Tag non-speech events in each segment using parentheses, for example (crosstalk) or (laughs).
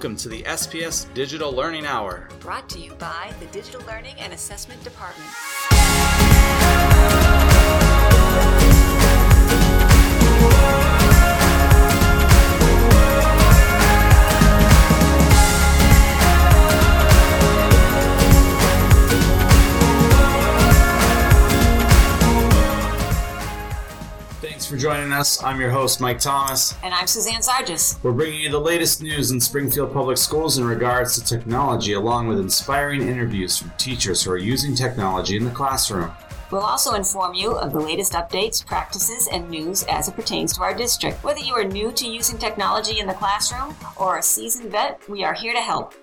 Welcome to the SPS Digital Learning Hour. Brought to you by the Digital Learning and Assessment Department. For joining us. I'm your host, Mike Thomas. And I'm Suzanne Sargis. We're bringing you the latest news in Springfield Public Schools in regards to technology, along with inspiring interviews from teachers who are using technology in the classroom. We'll also inform you of the latest updates, practices, and news as it pertains to our district. Whether you are new to using technology in the classroom or a seasoned vet, we are here to help.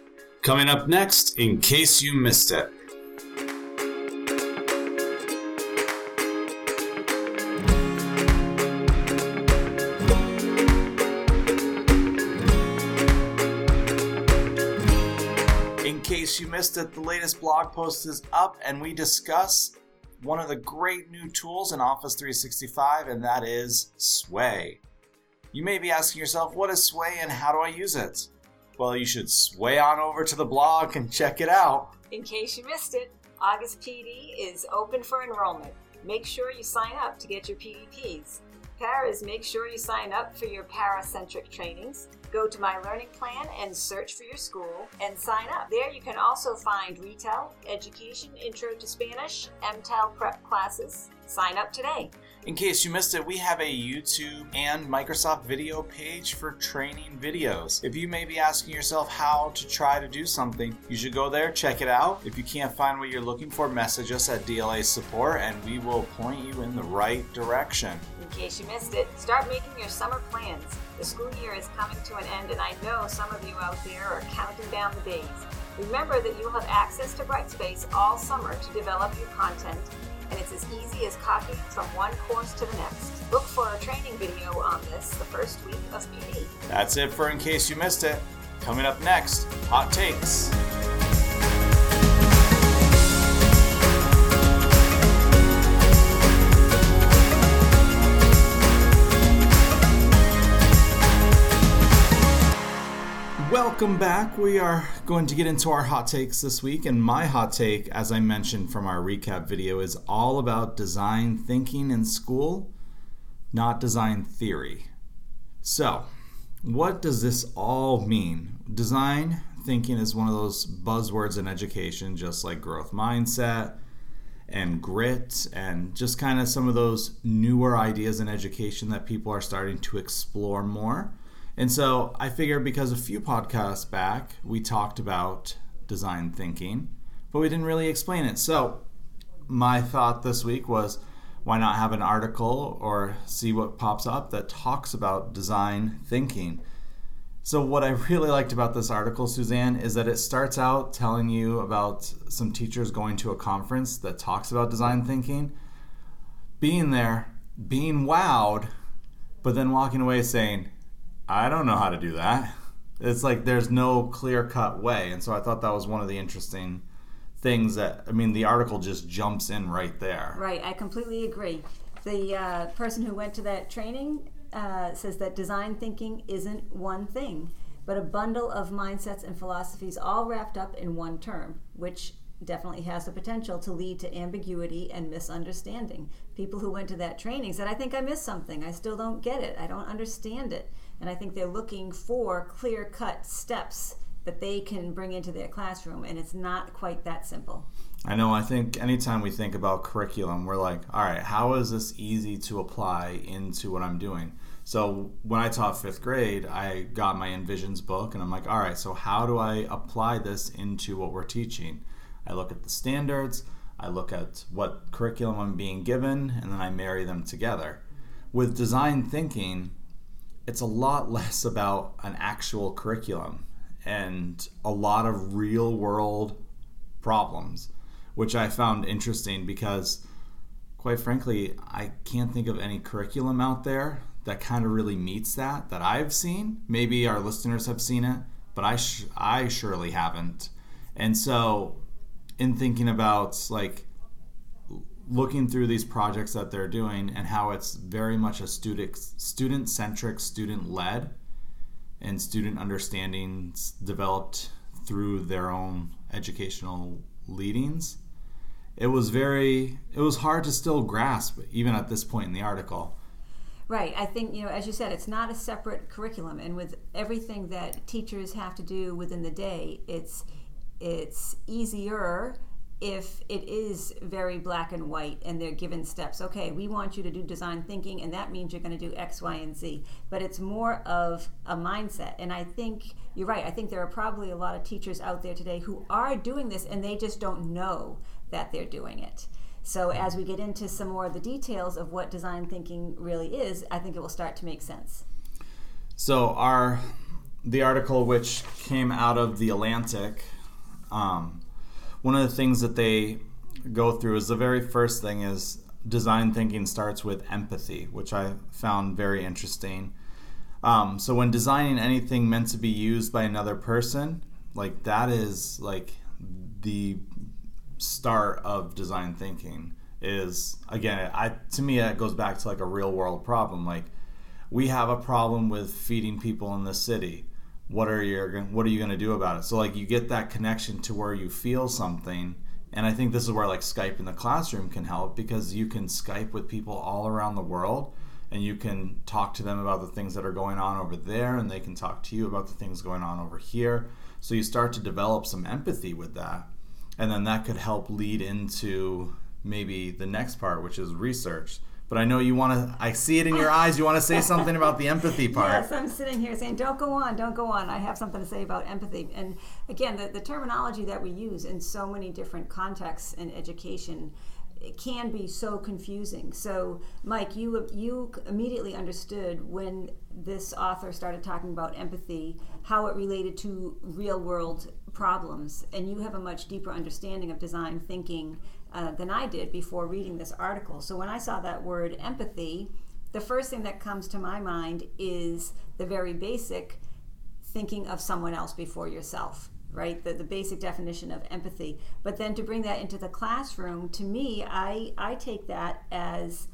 Coming up next, in case you missed it. Case you missed it, the latest blog post is up and we discuss one of the great new tools in Office 365, and that is Sway. You may be asking yourself, what is Sway and how do I use it? Well, you should sway on over to the blog and check it out. In case you missed it, August PD is open for enrollment. Make sure you sign up to get your PDPs. Paras, make sure you sign up for your paracentric trainings. Go to My Learning Plan and search for your school and sign up. There you can also find retail, education, intro to Spanish, MTEL prep classes. Sign up today. In case you missed it, we have a YouTube and Microsoft video page for training videos. If you may be asking yourself how to try to do something, you should go there, check it out. If you can't find what you're looking for, message us at DLA support and we will point you in the right direction. In case you missed it, start making your summer plans. The school year is coming to an end, and I know some of you out there are counting down the days. Remember that you will have access to Brightspace all summer to develop your content, and it's as easy as copying from one course to the next. Look for a training video on this the first week of PD. That's it for In Case You Missed It. Coming up next, Hot Takes. Welcome back. We are going to get into our hot takes this week, and my hot take, as I mentioned from our recap video, is all about design thinking in school, not design theory. So, what does this all mean? Design thinking is one of those buzzwords in education, just like growth mindset and grit, and just kind of some of those newer ideas in education that people are starting to explore more. And so I figured because a few podcasts back we talked about design thinking, but we didn't really explain it. So my thought this week was why not have an article or see what pops up that talks about design thinking? So, what I (laughs) really liked about this article, Suzanne, is that it starts out telling you about some teachers going to a conference that talks about design thinking, being there, being wowed, but then walking away saying, I don't know how to do that. It's like there's no clear cut way. And so I thought that was one of the interesting things that, I mean, the article just jumps in right there. Right, I completely agree. The uh, person who went to that training uh, says that design thinking isn't one thing, but a bundle of mindsets and philosophies all wrapped up in one term, which definitely has the potential to lead to ambiguity and misunderstanding. People who went to that training said, I think I missed something. I still don't get it. I don't understand it. And I think they're looking for clear cut steps that they can bring into their classroom, and it's not quite that simple. I know, I think anytime we think about curriculum, we're like, all right, how is this easy to apply into what I'm doing? So when I taught fifth grade, I got my Envisions book, and I'm like, all right, so how do I apply this into what we're teaching? I look at the standards, I look at what curriculum I'm being given, and then I marry them together. With design thinking, it's a lot (laughs) less about an actual curriculum and a lot of real world problems, which I found interesting because, quite frankly, I can't think of any curriculum out there that kind of really meets that that I've seen. Maybe our listeners have seen it, but I sh- I surely haven't. And so, in thinking about like looking through these projects that they're doing and how it's very much a student student centric, student led and student understandings developed through their own educational leadings, it was very it was hard to still grasp even at this point in the article. Right. I think, you know, as you said, it's not a separate curriculum and with everything that teachers have to do within the day, it's it's easier if it is very black and white and they're given steps okay we want you to do design thinking and that means you're going to do x y and z. But it's more of a mindset. And i think you're right i think there are probably a lot of teachers out there today who are doing this and they just don't know that they're doing it. So as we get into some more of the details of what design thinking really is i think it will start to make sense. So our the article which came out of the atlantic um, one of the things that they go through is the very first thing is design thinking starts with empathy, which I found very interesting. Um, so when designing anything meant to be used by another person, like that is like the start of design thinking is again I to me that goes back to like a real world problem like we have a problem with feeding people in the city what are you what are you going to do about it? So like you get that connection to where you feel something and i think this is where like skype in the classroom can help because you can skype with people all around the world and you can talk to them about the things that are going on over there and they can talk to you about the things going on over here. So you start to develop some empathy with that and then that could help lead into maybe the next part which is research but I know you want to. I see it in your eyes. You want to say something about the empathy (laughs) part. Yes, I'm sitting here saying, "Don't go on, don't go on." I have something to say about empathy, and again, the, the terminology that we use in so many different contexts in education it can be so confusing. So, Mike, you you immediately understood when this author started talking about empathy, how it related to real world problems, and you have a much deeper understanding of design thinking uh, than I did before reading this article. So when I saw that word empathy, the first thing that comes to my mind is the very basic thinking of someone else before yourself, right? The, the basic definition of empathy. But then to bring that into the classroom, to me, I, I take that as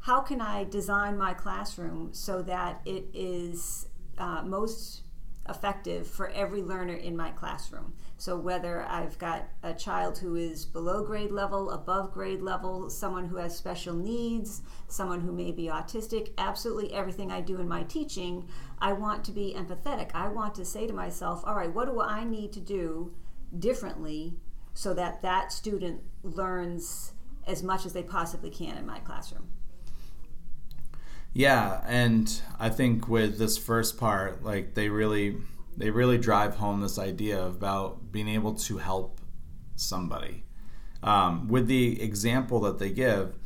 how can I design my classroom so that it is uh, most effective for every learner in my classroom. So, whether I've got a child who is below grade level, above grade level, someone who has special needs, someone who may be autistic, absolutely everything I do in my teaching, I want to be empathetic. I want to say to myself, all right, what do I need to do differently so that that student learns as much as they possibly can in my classroom? Yeah, and I think with this first part, like they really they really drive home this idea about being able to help somebody. Um, with the example that they give,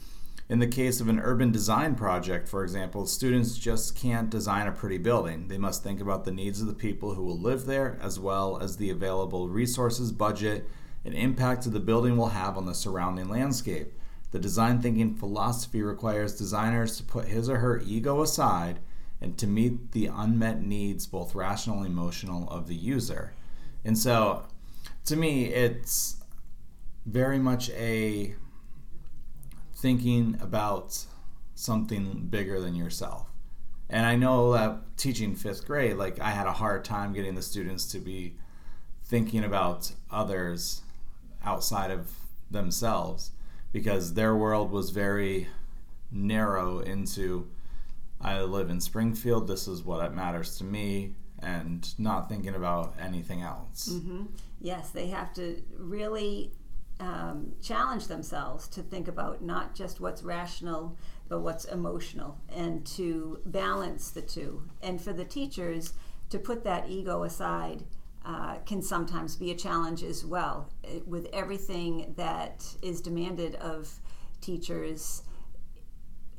in the case of an urban design project, for example, students just can't design a pretty building. They must think about the needs of the people who will live there, as well as the available resources, budget, and impact that the building will have on the surrounding landscape. The design thinking philosophy requires designers to put his or her ego aside and to meet the unmet needs, both rational and emotional, of the user. And so, to me, it's very much a thinking about something bigger than yourself. And I know that teaching fifth grade, like I had a hard time getting the students to be thinking about others outside of themselves because their world was very narrow into I live in Springfield, this is what matters to me, and not thinking about anything else. Mm-hmm. Yes, they have to really um, challenge themselves to think about not just what's rational, but what's emotional, and to balance the two. And for the teachers, to put that ego aside uh, can sometimes be a challenge as well. With everything that is demanded of teachers,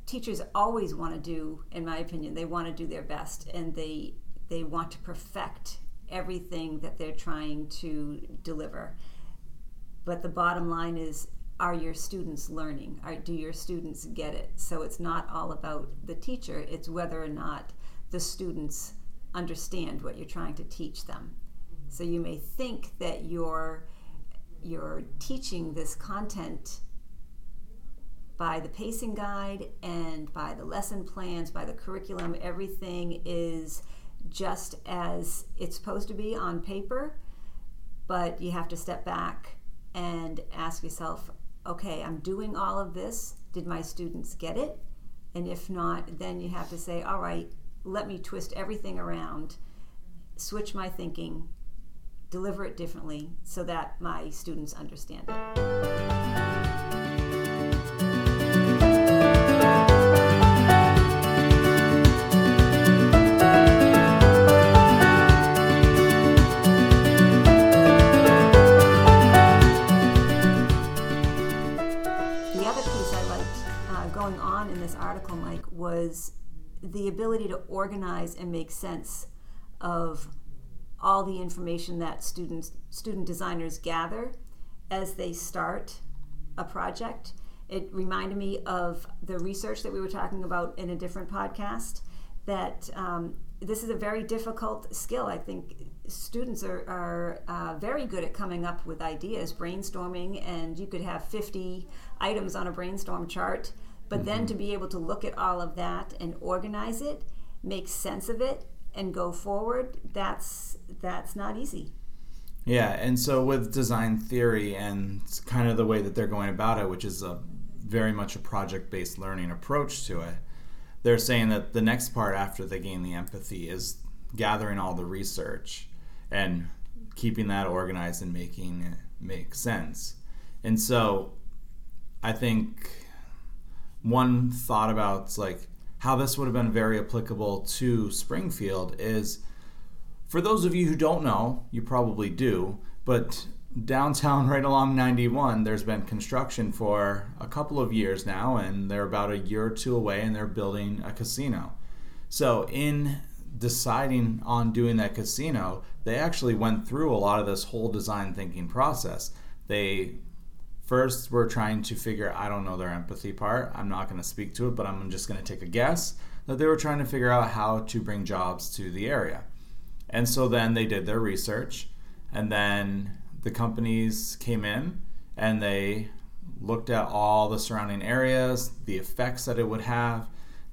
teachers always want to do, in my opinion, they want to do their best and they they want to perfect everything that they're trying to deliver. But the bottom line is are your students learning? Are, do your students get it? So it's not all about the teacher, it's whether or not the students understand what you're trying to teach them. So you may think that you're you're teaching this content by the pacing guide and by the lesson plans, by the curriculum, everything is just as it's supposed to be on paper, but you have to step back and ask yourself, okay, I'm doing all of this. Did my students get it? And if not, then you have to say, all right, let me twist everything around, switch my thinking, deliver it differently so that my students understand it. Article, Mike, was the ability to organize and make sense of all the information that students, student designers gather as they start a project. It reminded me of the research that we were talking about in a different podcast. That um, this is a very difficult skill. I think students are, are uh, very good at coming up with ideas, brainstorming, and you could have 50 items on a brainstorm chart. But then mm-hmm. to be able to look at all of that and organize it, make sense of it, and go forward, that's that's not easy. Yeah, and so with design theory and kind of the way that they're going about it, which is a very much a project based learning approach to it, they're saying that the next part after they gain the empathy is gathering all the research and keeping that organized and making it make sense. And so I think one thought about like how this would have been very applicable to Springfield is for those of you who don't know, you probably do, but downtown (laughs) right along 91 there's been construction for a couple of years now and they're about a year or two away and they're building a casino. So in deciding on doing that casino they actually went through a lot of this whole design thinking process. They first we're trying to figure i don't know their empathy part i'm not going to speak to it but i'm just going to take a guess that they were trying to figure out how to bring jobs to the area and so then they did their research and then the companies came in and they looked at all the surrounding areas, the effects that it would have,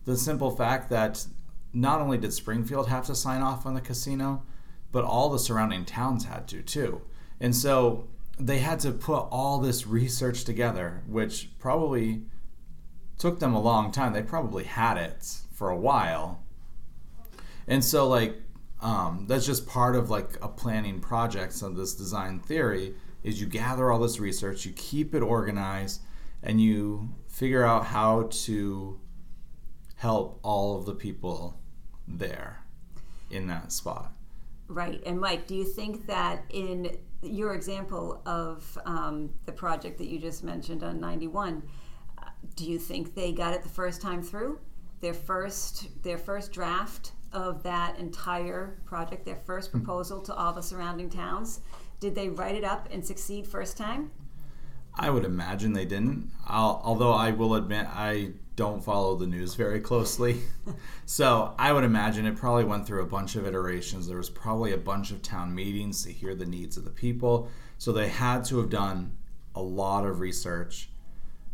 the simple fact that not only did Springfield have to sign off on the casino, but all the surrounding towns had to too. And so they had to put all this research together, which probably took them a long time. They probably had it for a while. And so, like, um, that's just part of like a planning project so this design theory is you gather all this research you keep it organized and you figure out how to help all of the people there in that spot Right. And Mike, do you think that in your example of um, the project that you just mentioned on 91, uh, do you think they got it the first time through? Their first, their first draft of that entire project, their first proposal to all the surrounding towns, did they write it up and succeed first time? I would imagine they didn't. I'll, although I will admit I don't follow the news very closely. (laughs) so I would imagine it probably went through a bunch of iterations. There was probably a bunch of town meetings to hear the needs of the people. So they had to have done a lot of research,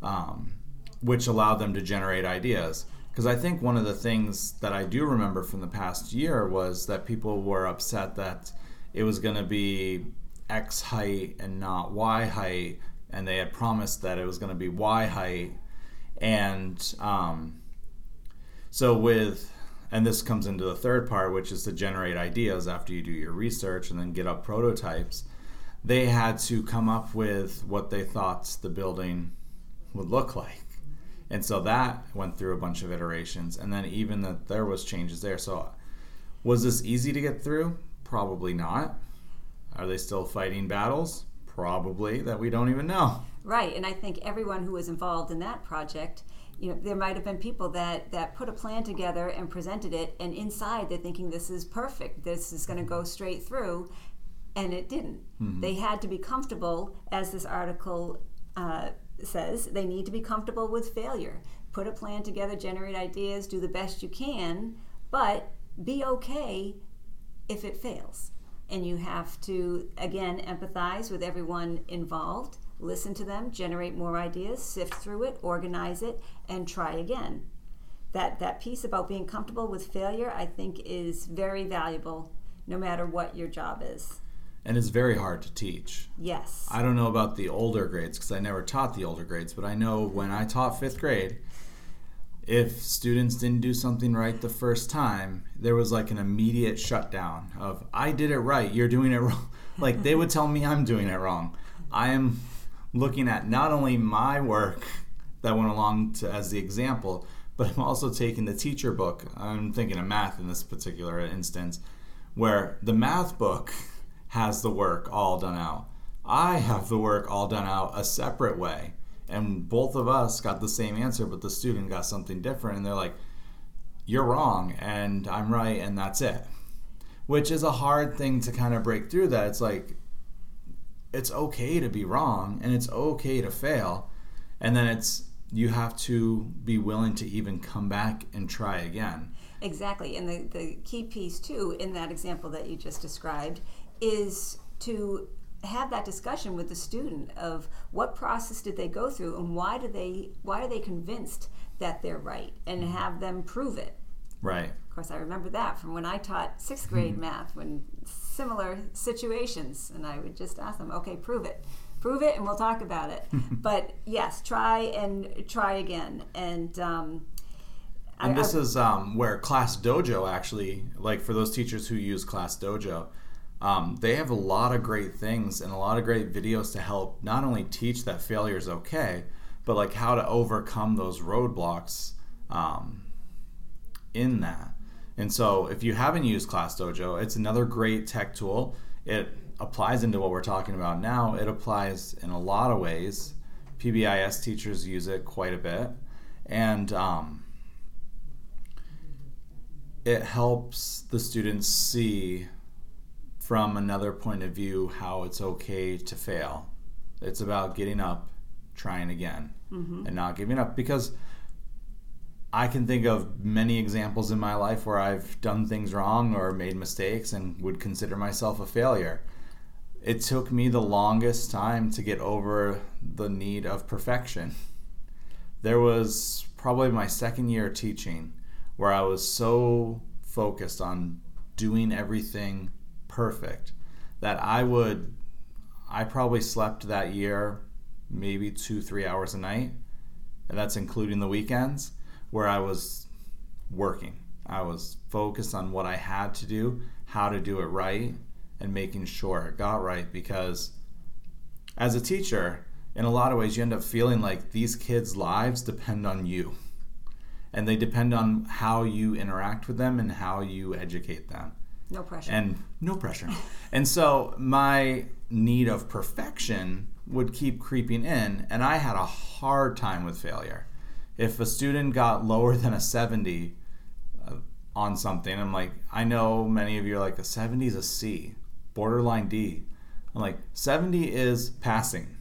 um, which allowed them to generate ideas. Because I think one of the things that I do remember from the past year was that people were upset that it was going to be X height and not Y height and they had promised that it was going to be Y height. And um, so, with, and this comes into the third part, which is to generate ideas after you do your research and then get up prototypes. They had to come up with what they thought the building would look like. And so that went through a bunch of iterations. And then, even that there was changes there. So, was this easy to get through? Probably not. Are they still fighting battles? Probably that we don't even know. Right, and I think everyone who was involved in that project, you know, there might have been people that that put a plan together and presented it, and inside they're thinking this is perfect, this is going to go straight through, and it didn't. Mm-hmm. They had to be comfortable, as this article uh, says, they need to be comfortable with failure. Put a plan together, generate ideas, do the best you can, but be okay if it fails and you have to again empathize with everyone involved listen to them generate more ideas sift through it organize it and try again that that piece about being comfortable with failure, I think, is very valuable, no matter what your job is. And it's very hard to teach. Yes. I don't know about the older grades because I never taught the older grades, but I know when I taught fifth grade, if students didn't do something right the first time, there was like an immediate shutdown of I did it right, you're doing it (laughs) wrong. like they would tell me I'm doing it wrong. I am looking at not only my work that went along to, as the example, but I'm also taking the teacher book. I'm thinking of math in this particular instance, where the math book has the work all done out. I have the work all done out a separate way and both of us got the same answer but the student got something different and they're like you're wrong and i'm right and that's it. Which is a hard thing to kind of break through that. It's like it's okay to be wrong and it's okay to fail and then it's you have to be willing to even come back and try again. Exactly and the, the key piece too in that example that you just described is to have that discussion with the student of what process did they go through and why do they why are they convinced that they're right and mm-hmm. have them prove it. Right. Of course i remember that from when i taught sixth grade mm-hmm. math when similar situations and i would just ask them okay prove it. Prove it and we'll talk about it. (laughs) But yes try and try again. And um, and I, this I, is um, where class dojo actually like for those teachers who use class dojo um, they have a lot of great things and a lot of great videos to help not only teach that failure is okay, but like how to overcome those roadblocks um, in that. And so, if you haven't used Class Dojo, it's another great tech tool. It applies into what we're talking about now. It applies in a lot of ways. PBIS teachers use it quite a bit, and um, it helps the students see from another point of view how it's okay to fail. It's about getting up, trying again, mm-hmm. and not giving up because I can think of many examples in my life where I've done things wrong or made mistakes and would consider myself a failure. It took me the longest time to get over the need of perfection. There was probably my second year teaching where I was so focused on doing everything perfect that I would, I probably slept that year maybe two, three hours a night. And that's including the weekends where I was working. I was focused on what I had to do, how to do it right, and making sure it got right because as a teacher, in a lot of ways, you end up feeling like these kids' lives depend on you. And they depend on how you interact with them and how you educate them. No pressure. And no pressure. and so my need of perfection would keep creeping in, and I had a hard time with failure. If a student got lower than a 70 uh, on something, I'm like, I know many of you are like, a 70 is a C, borderline D. I'm like, 70 is passing.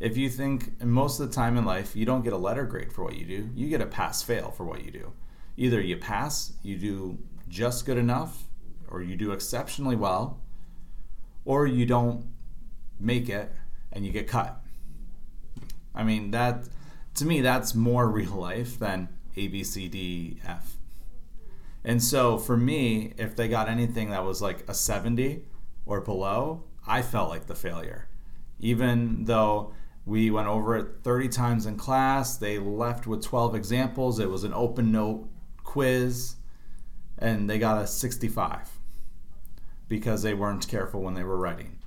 If you think, most of the time in life, you don't get a letter grade for what you do, you get a pass fail for what you do. Either you pass, you do just good enough, or you do exceptionally well, or you don't make it and you get cut. I mean, that to me, that's more real life than A, B, C, D, F. And so for me, if they got anything that was like a 70 or below, I felt like the failure. Even though we went over it 30 times in class, they left with 12 examples, it was an open note quiz, and they got a 65 because they weren't careful when they were writing.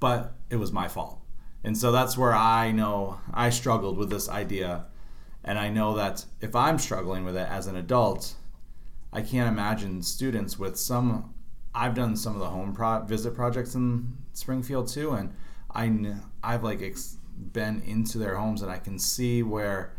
But it was my fault. And so that's where I know I struggled with this idea. And I know that if I'm struggling with it as an adult, I can't imagine students with some. I've done some of the home pro- visit projects in Springfield too, and I I've like ex- been into their homes, and I can see where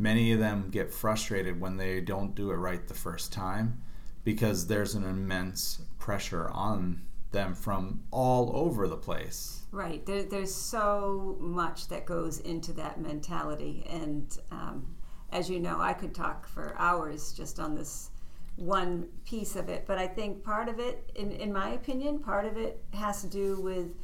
many of them get frustrated when they don't do it right the first time, because there's an immense pressure on them from all over the place. Right. There, there's so much that goes into that mentality. And um, as you know, I could talk for hours just on this one piece of it. But I think part of it, in, in my opinion, part of it has to do with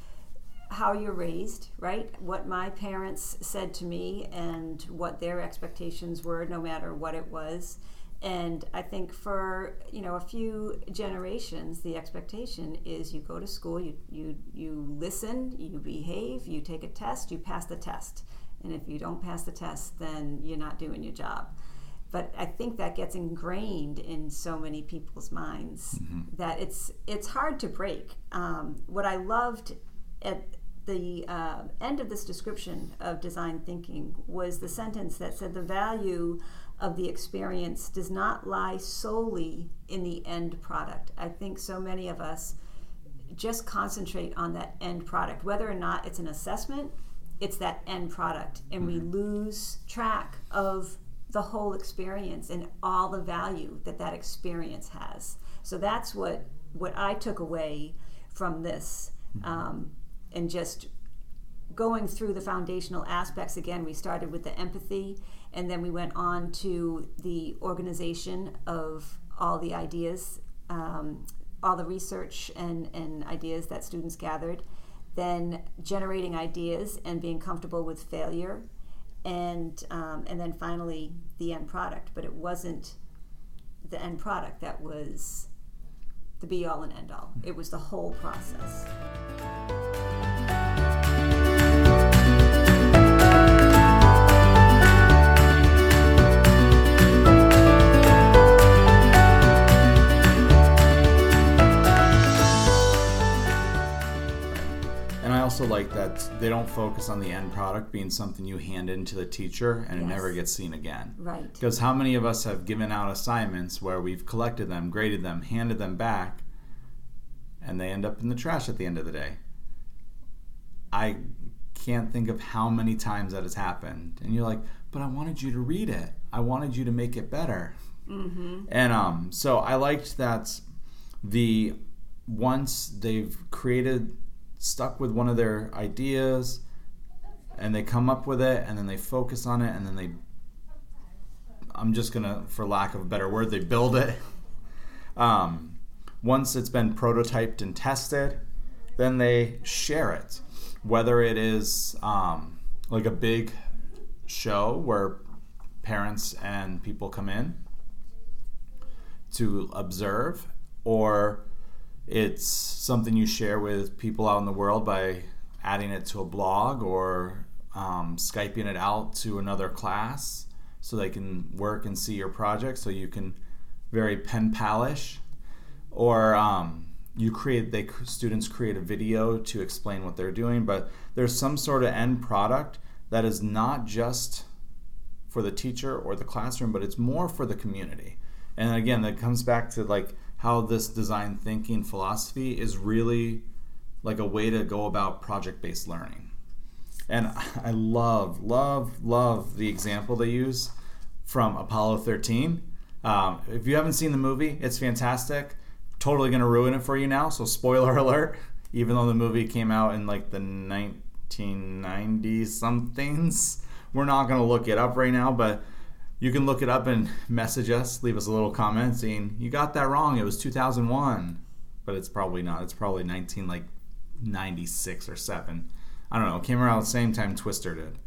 how you're raised, right? What my parents said to me and what their expectations were, no matter what it was. And I think for you know a few generations, the expectation is you go to school, you you you listen, you behave, you take a test, you pass the test, and if you don't pass the test, then you're not doing your job. But I think that gets ingrained in so many people's minds mm-hmm. that it's it's hard to break. Um, what I loved at the uh, end of this description of design thinking was the sentence that said the value of the experience does not lie solely in the end product. I think so many of us just concentrate on that end product, whether or not it's an assessment, it's that end product, and we mm-hmm. lose track of the whole experience and all the value that that experience has. So that's what what I took away from this, mm-hmm. um, and just going through the foundational aspects again. We started with the empathy and then we went on to the organization of all the ideas, um, all the research and, and ideas that students gathered, then generating ideas and being comfortable with failure, and, um, and then finally the end product. But it wasn't the end product that was the be all and end all, it was the whole process. Also like that they don't focus on the end product being something you hand in to the teacher and yes. it never gets seen again. Right. Because how many of us have given out assignments where we've collected them, graded them, handed them back, and they end up in the trash at the end of the day? I can't think of how many times that has happened. And you're like, but I wanted you to read it. I wanted you to make it better. Mm-hmm. And um, so I liked that the once they've created stuck with one of their ideas and they come up with it and then they focus on it and then they i'm just gonna for lack of a better word they build it. (laughs) Um, once it's been prototyped and tested then they share it. Whether it is um, like a big show where parents and people come in to observe or it's something you share with people out in the world by adding it to a blog or um, Skyping it out to another class so they can work and see your project so you can very pen palish. Or um, you create they students create a video to explain what they're doing but there's some sort of end product that is not just for the teacher or the classroom but it's more for the community. And again that comes back to like how this design thinking philosophy is really like a way to go about project based learning. And (laughs) I love, love, love the example they use from Apollo 13. Um, if you haven't seen the movie, it's fantastic. Totally going to ruin it for you now. So, spoiler (laughs) alert, even though the movie came out in like the 1990s somethings, we're not going to look it up right now, but you can look it up and message us, leave us a little comment saying you got that wrong. It was 2001, but it's probably not. It's probably 19 like 96 or seven. I don't know. It came around the same time Twister did.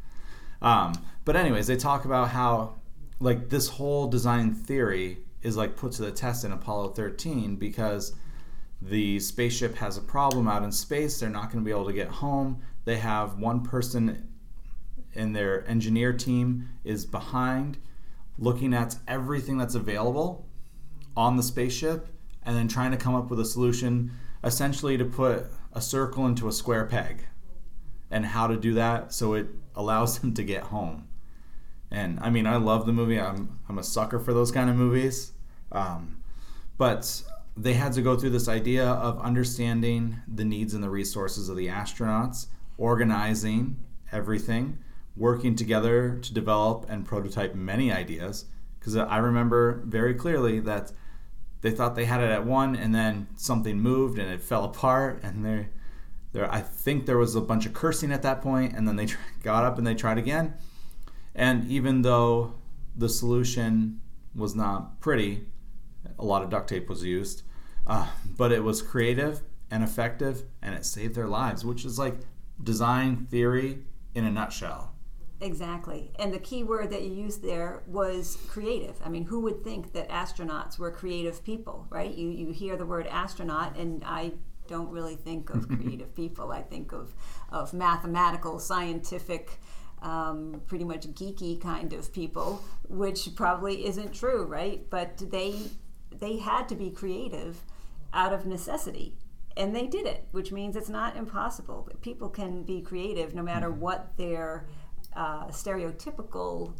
Um, but anyways, they talk about how like this whole design theory is like put to the test in Apollo 13 because the spaceship has a problem out in space. They're not going to be able to get home. They have one person in their engineer team is behind looking at everything that's available on the spaceship and then trying to come up with a solution essentially to put a circle into a square peg and how to do that so it allows (laughs) them to get home. And I mean, I love the movie. I'm, I'm a sucker for those kind of movies. Um, but they had to go through this idea of understanding the needs and the resources of the astronauts, organizing everything, working together to develop and prototype many ideas. Because I remember very clearly that they thought they had it at one, and then something moved and it fell apart, and they there I think there was a bunch of cursing at that point, and then they (laughs) got up and they tried again. And even though the solution was not pretty, a lot of duct tape was used, uh, but it was creative and effective, and it saved their lives, which is like design theory in a nutshell Exactly. And the key word that you used there was creative. I mean, who would think that astronauts were creative people, right? You, you hear the word astronaut, and I don't really think of (laughs) creative people. I think of, of mathematical, scientific, um, pretty much geeky kind of people, which probably isn't true, right? But they they had to be creative out of necessity, and they did it, which means it's not impossible. People can be creative no matter Mm-hmm. what their uh, stereotypical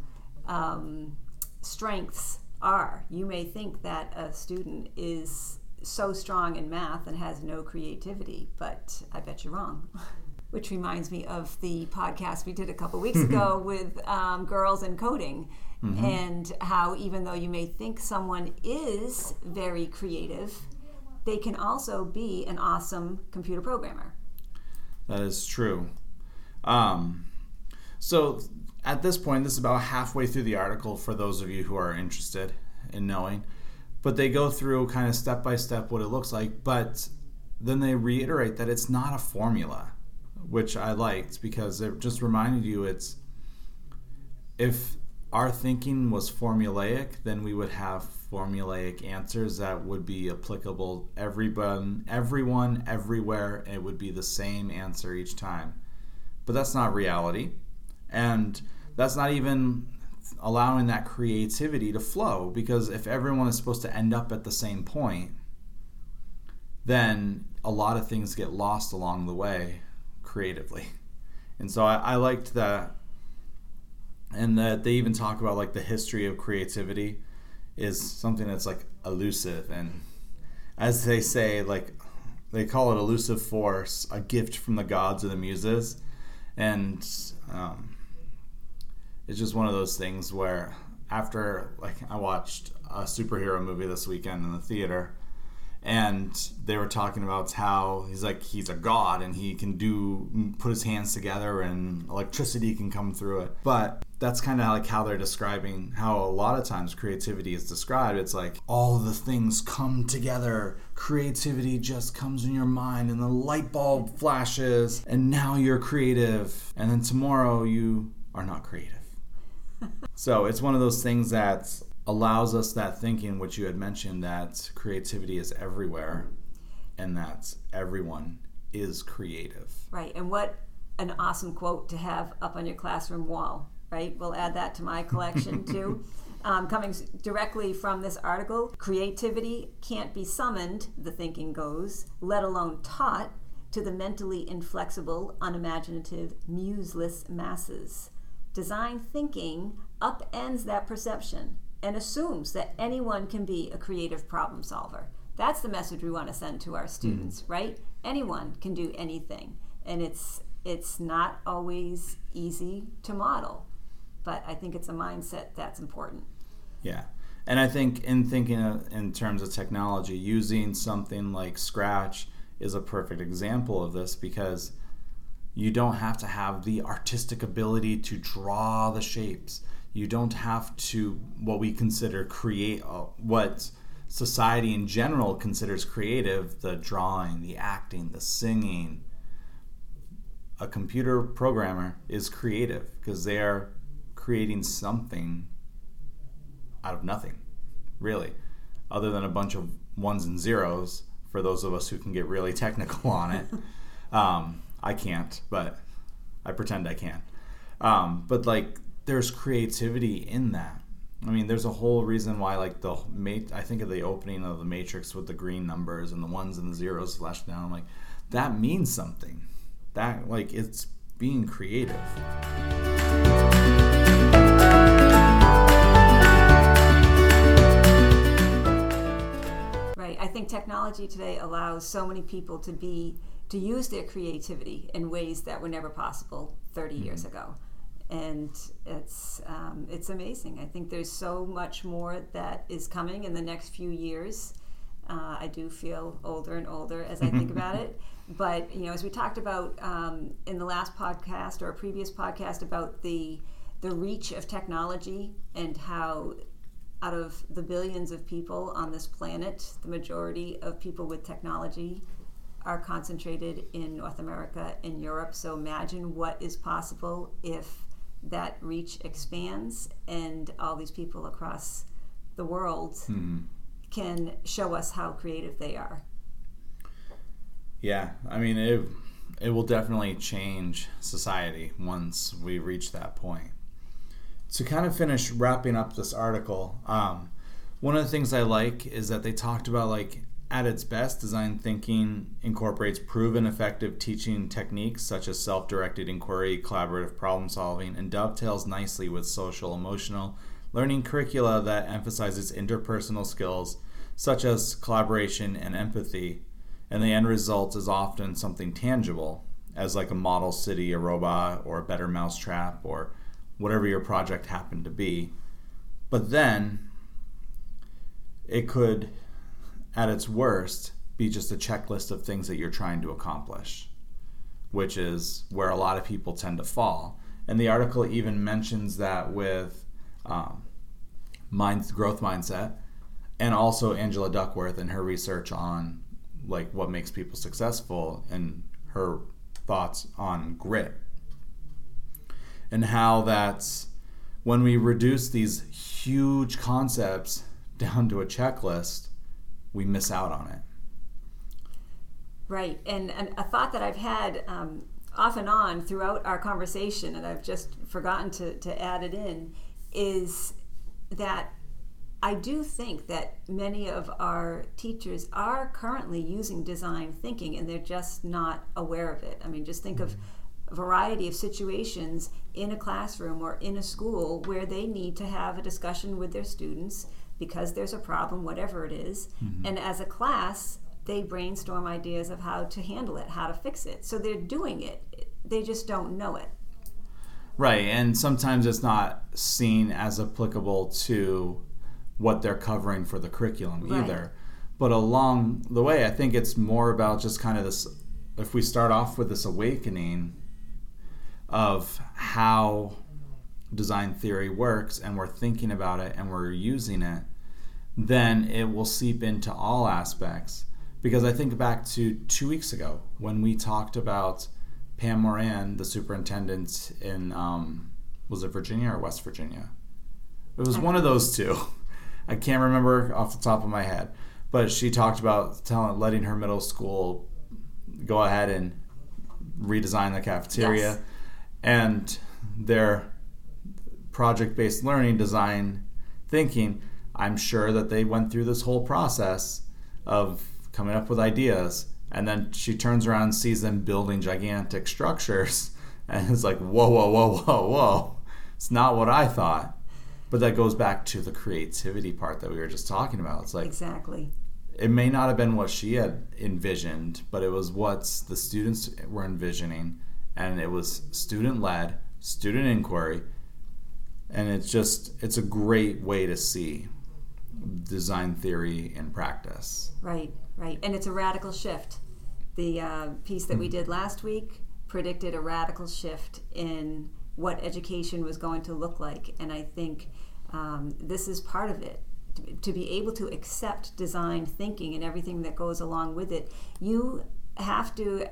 um, strengths are. You may think that a student is so strong in math and has no creativity, but I bet you're wrong. (laughs) Which reminds me of the podcast we did a couple weeks (laughs) ago with um, girls in coding, and how even though you may think someone is very creative, they can also be an awesome computer programmer. That is true. Um, so at this point, this is about halfway through the article for those of you who are interested in knowing. But they go through kind of step by step what it looks like, but then they reiterate that it's not a formula, which I liked because it just reminded you it's if our thinking was formulaic, then we would have formulaic answers that would be applicable everyone, everyone, everywhere, and it would be the same answer each time. But that's not reality, and that's not even allowing that creativity to flow because if everyone is supposed to end up at the same point, then a lot of things get lost along the way creatively. And so I, I liked that and that they even talk about like the history of creativity is something that's like elusive and as they say like they call it elusive force a gift from the gods or the muses and um, it's just one of those things where after like i watched a superhero movie this weekend in the theater and they were talking about how he's like he's a god and he can do put his hands together and electricity can come through it. But that's kind of like how they're describing how a lot of times creativity is described. It's like all the things come together. Creativity just comes in your mind and the light bulb flashes and now you're creative. And then tomorrow you are not creative so it's one of those things that allows us that thinking, which you had mentioned, that creativity is everywhere and that everyone is creative. Right. And what an awesome quote to have up on your classroom wall, right? We'll add that to my collection (laughs) too. Um, coming directly from this article, creativity can't be summoned, the thinking goes, let alone taught to the mentally inflexible, unimaginative, museless masses. Design thinking upends that perception and assumes that anyone can be a creative problem solver. That's the message we want to send to our students, mm-hmm. right? Anyone can do anything, and it's it's not always easy to model, but I think it's a mindset that's important. Yeah. And I think in thinking of, in terms of technology, using something like Scratch is a perfect example of this because you don't have to have the artistic ability to draw the shapes. You don't have to what we consider create uh, what society in general considers creative, the drawing, the acting, the singing. A computer programmer is creative because they are creating something out of nothing, really, other than a bunch of ones and zeros for those of us who can get really technical (laughs) on it. um, I can't, but I pretend I can. Um, but like, there's creativity in that. I mean, there's a whole reason why, like the mate. I think of the opening of the Matrix with the green numbers and the ones and the zeros flashed down. I'm Like, that means something. That like it's being creative. Right. I think technology today allows so many people to be to use their creativity in ways that were never possible 30 years ago, and it's um, it's amazing. I think there's so much more that is coming in the next few years. Uh, I do feel older and older as I think (laughs) about it. But you know, as we talked about um, in the last podcast or a previous podcast about the the reach of technology and how out of the billions of people on this planet, the majority of people with technology are concentrated in North America and Europe. So imagine what is possible if that reach expands and all these people across the world can show us how creative they are. Yeah, I mean it. It will definitely change society once we reach that point. To kind of finish wrapping up this article, um, one of the things I like is that they talked about like at its best, design thinking incorporates proven effective teaching techniques such as self-directed inquiry, collaborative problem solving, and dovetails nicely with social emotional learning curricula that emphasizes interpersonal skills such as collaboration and empathy and the end result is often something tangible, as like a model city, a robot, or a better mousetrap, or whatever your project happened to be. But then it could, at its worst, be just a checklist of things that you're trying to accomplish, which is where a lot of people tend to fall. And the article even mentions that with um, mind, growth mindset, and also Angela Duckworth and her research on like what makes people successful and her thoughts on grit and how that's when we reduce these huge concepts (laughs) down to a checklist we miss out on it Right, and, and a thought that I've had um, off and on throughout our conversation, and I've just forgotten to, to add it in, is that I do think that many of our teachers are currently using design thinking and they're just not aware of it. I mean, just think of a variety of situations in a classroom or in a school where they need to have a discussion with their students because there's a problem, whatever it is. Mm-hmm. And as a class, they brainstorm ideas of how to handle it, how to fix it. So they're doing it, they just don't know it. right and sometimes it's not seen as applicable to what they're covering for the curriculum Right. either but along the way i think it's more about just kind of this if we start off with this awakening of how design theory works and we're thinking about it and we're using it, then it will seep into all aspects. Because I think back to two weeks ago when we talked about Pam Moran, the superintendent in, um, was it Virginia or West Virginia? It was one of those two. (laughs) I can't remember off the top of my head. But she talked about telling, letting her middle school go ahead and redesign the cafeteria Yes. and their project based learning design thinking i'm sure that they went through this whole process of coming up with ideas and then she turns around and sees them building gigantic structures (laughs) and it's like whoa whoa whoa whoa whoa. It's not what i thought. But that goes back to the creativity part that we were just talking about. It's like Exactly. it may not have been what she had envisioned, but it was what the students were envisioning, and it was student led, student inquiry, and it's just it's a great way to see design theory in practice. Right, right. And it's a radical shift. The uh, piece that we did last week predicted a radical shift in what education was going to look like. And I think um, this is part of it. To- To be able to accept design thinking and everything that goes along with it, you have to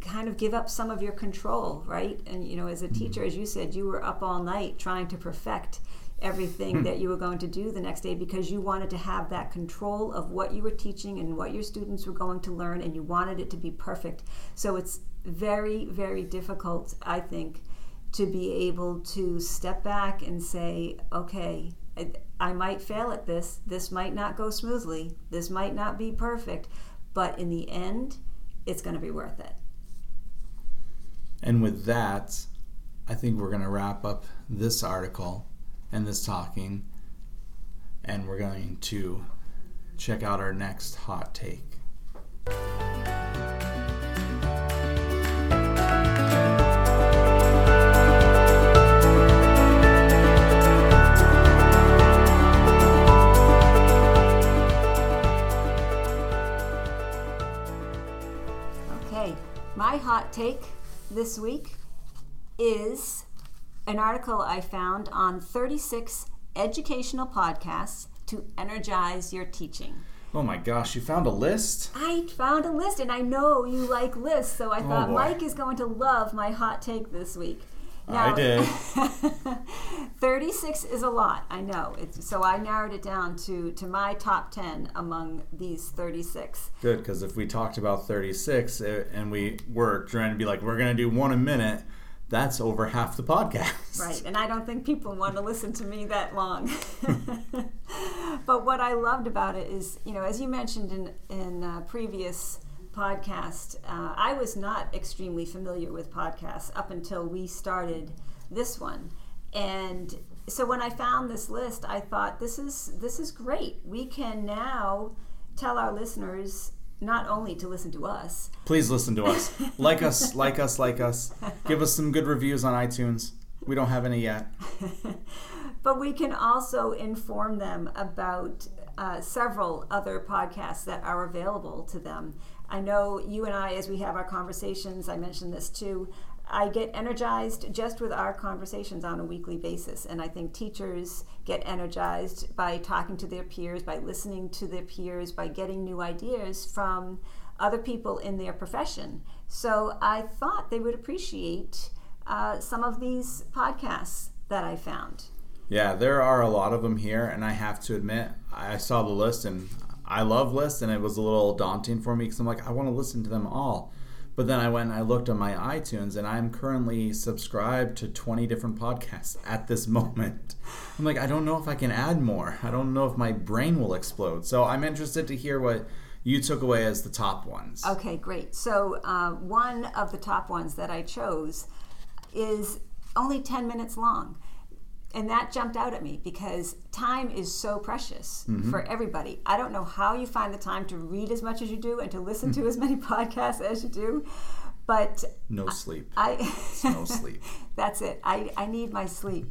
kind of give up some of your control, right? And, you know, as a teacher, as you said, you were up all night trying to perfect everything hmm. that you were going to do the next day because you wanted to have that control of what you were teaching and what your students were going to learn and you wanted it to be perfect. So it's very, very difficult, I think, to be able to step back and say, okay, I, I might fail at this, this might not go smoothly, this might not be perfect, but in the end, it's going to be worth it. And with that, I think we're going to wrap up this article and this talking, and we're going to check out our next hot take. Okay, my hot take this week is an article I found on 36 educational podcasts to energize your teaching. Oh my gosh, you found a list? I found a list and I know you like lists, so I thought boy. Mike is going to love my hot take this week. I did. (laughs) 36 is a lot, I know. It's, so I narrowed it down to, to my top 10 among these 36. Good, because if we talked about 36 uh, and we were trying to be like, we're going to do one a minute, that's over half the podcast. Right, and I don't think people want to listen to me that long. (laughs) but what I loved about it is, you know, as you mentioned in, in uh, previous podcast, uh, I was not extremely familiar with podcasts up until we started this one. And so when I found this list, I thought this is this is great. We can now tell our listeners not only to listen to us. Please listen to us. (laughs) like us, like us, like us. Give us some good reviews on iTunes. We don't have any yet. (laughs) but we can also inform them about uh, several other podcasts that are available to them. I know you and I, as we have our conversations, I mentioned this too, I get energized just with our conversations on a weekly basis. And I think teachers get energized by talking to their peers, by listening to their peers, by getting new ideas from other people in their profession. So I thought they would appreciate uh, some of these podcasts that I found. Yeah, there are a lot of them here. And I have to admit, I saw the list and I love lists, and it was a little daunting for me because I'm like, I want to listen to them all. But then I went and I looked on my iTunes, and I'm currently subscribed to 20 different podcasts at this (laughs) moment. I'm like, I don't know if I can add more. I don't know if my brain will explode. So I'm interested to hear what you took away as the top ones. Okay, great. So uh, one of the top ones that I chose is only 10 minutes long and that jumped out at me because time is so precious mm-hmm. for everybody. I don't know how you find the time to read as much as you do and to listen to as many (laughs) podcasts as you do, but no sleep. I no sleep. (laughs) That's it. I, I need my sleep.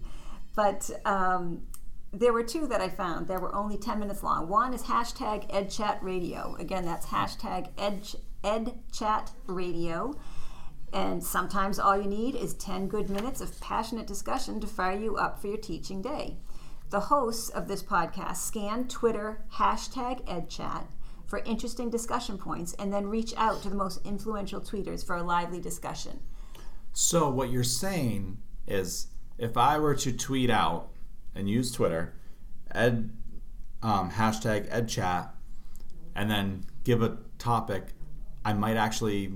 But um, there were two that I found that were only 10 minutes long. One is hashtag EdChat Radio. Again, that's hashtag Ed, EdChat Radio. And sometimes all you need is 10 good minutes of passionate discussion to fire you up for your teaching day. The hosts of this podcast scan Twitter hashtag EdChat for interesting discussion points and then reach out to the most influential tweeters for a lively discussion. So, what you're saying is if I were to tweet out and use Twitter, ed, um, hashtag EdChat, and then give a topic, I might actually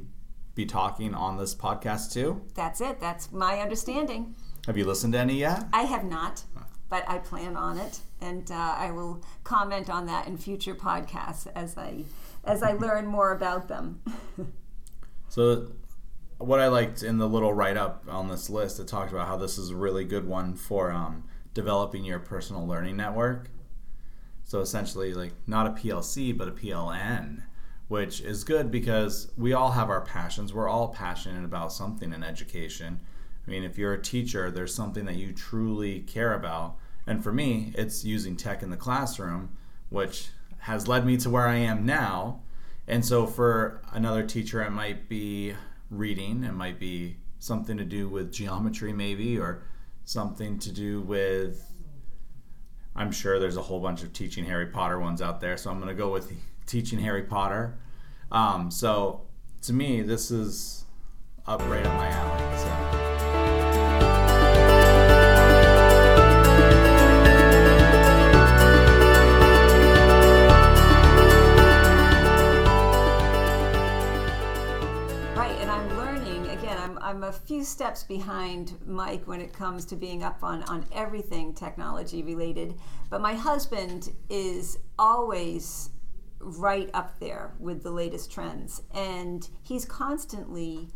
be talking on this podcast too? That's it. That's my understanding. Have you listened to any yet? I have not, but I plan on it, and uh, I will comment on that in future podcasts as I as I learn more about them. (laughs) so, what I liked in the little write up on this list, it talked about how this is a really good one for um, developing your personal learning network. So essentially, like not a PLC, but a PLN which is good because we all have our passions. We're all passionate about something in education. I mean, if you're a teacher, there's something that you truly care about. And for me, it's using tech in the classroom, which has led me to where I am now. And so for another teacher, it might be reading, it might be something to do with geometry, maybe, or something to do with. I'm sure there's a whole bunch of teaching Harry Potter ones out there, so I'm going to go with teaching Harry Potter. Um, so to me, this is up right up my alley. So. Right, and I'm learning again. I'm I'm a few steps behind Mike when it comes to being up on, on everything technology related. But my husband is always right up there with the latest trends. And he's constantly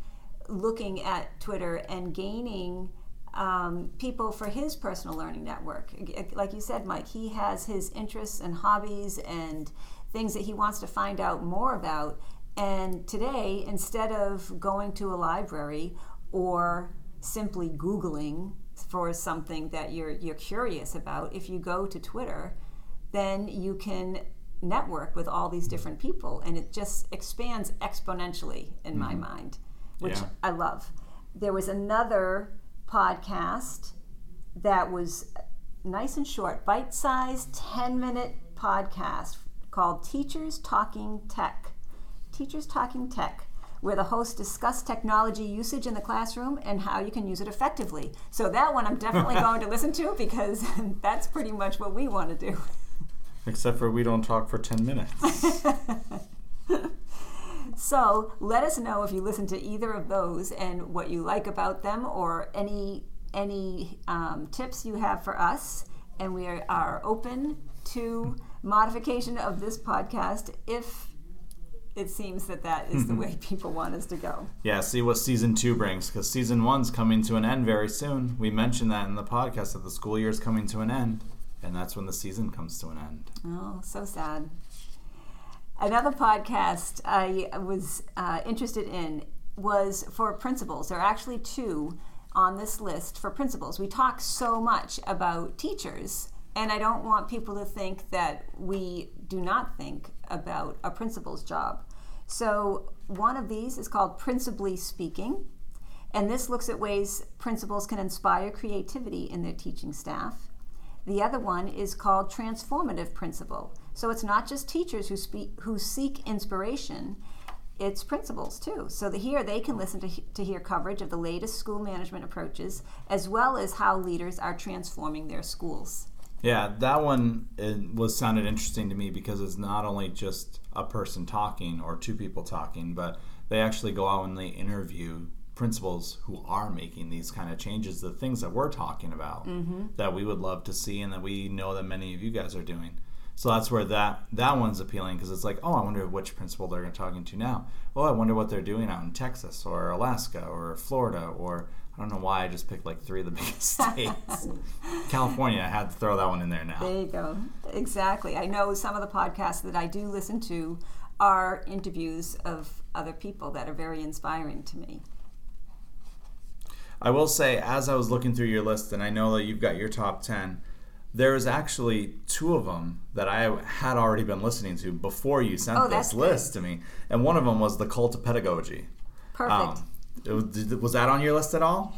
looking at Twitter and gaining um, people for his personal learning network. Like you said, Mike, he has his interests and hobbies and things that he wants to find out more about. And today, instead of going to a library or simply Googling for something that you're, you're curious about, if you go to Twitter, then you can network with all these different people and it just expands exponentially in mm-hmm. my mind which yeah. i love there was another podcast that was nice and short bite-sized 10 minute podcast called teachers talking tech teachers talking tech where the hosts discuss technology usage in the classroom and how you can use it effectively. So that one I'm definitely (laughs) going to listen to because (laughs) that's pretty much what we want to do. Except for we don't talk for 10 minutes. (laughs) so let us know if you listen to either of those and what you like about them or any any um, tips you have for us. And we are, are open to modification of this podcast if it seems that that is the (laughs) way people want us to go. Yeah, see what season two brings because season one's coming to an end very soon. We mentioned that in the podcast that the school year is coming to an end, and that's when the season comes to an end. Oh, so sad. Another podcast I was uh, interested in was for principals. There are actually two on this list for principals. We talk so much about teachers, and I don't want people to think that we do not think about a principal's job. So, one of these is called Principally Speaking, and this looks at ways principals can inspire creativity in their teaching staff. The other one is called Transformative principal. So, it's not just teachers who, speak, who seek inspiration, it's principals too. So that here they can listen to, to hear coverage of the latest school management approaches as well as how leaders are transforming their schools. Yeah, that one was sounded interesting to me because it's not only just a person talking or two people talking, but they actually go out and they interview principals who are making these kind of changes, the things that we're talking about mm-hmm. that we would love to see and that we know that many of you guys are doing. So that's where that that one's appealing because it's like, oh, I wonder which principal they're talking to now. Oh, I wonder what they're doing out in Texas or Alaska or Florida or I don't know why I just picked like three of the (laughs) biggest states. (laughs) California, I had to throw that one in there now. There you go. Exactly. I know some of the podcasts that I do listen to are interviews of other people that are very inspiring to me. I will say, as I was looking through your list, and I know that you've got your top 10, there was actually two of them that I had already been listening to before you sent oh, this list to me, and one of them was the Cult of Pedagogy. Perfect. Um, was, was, that on your list at all?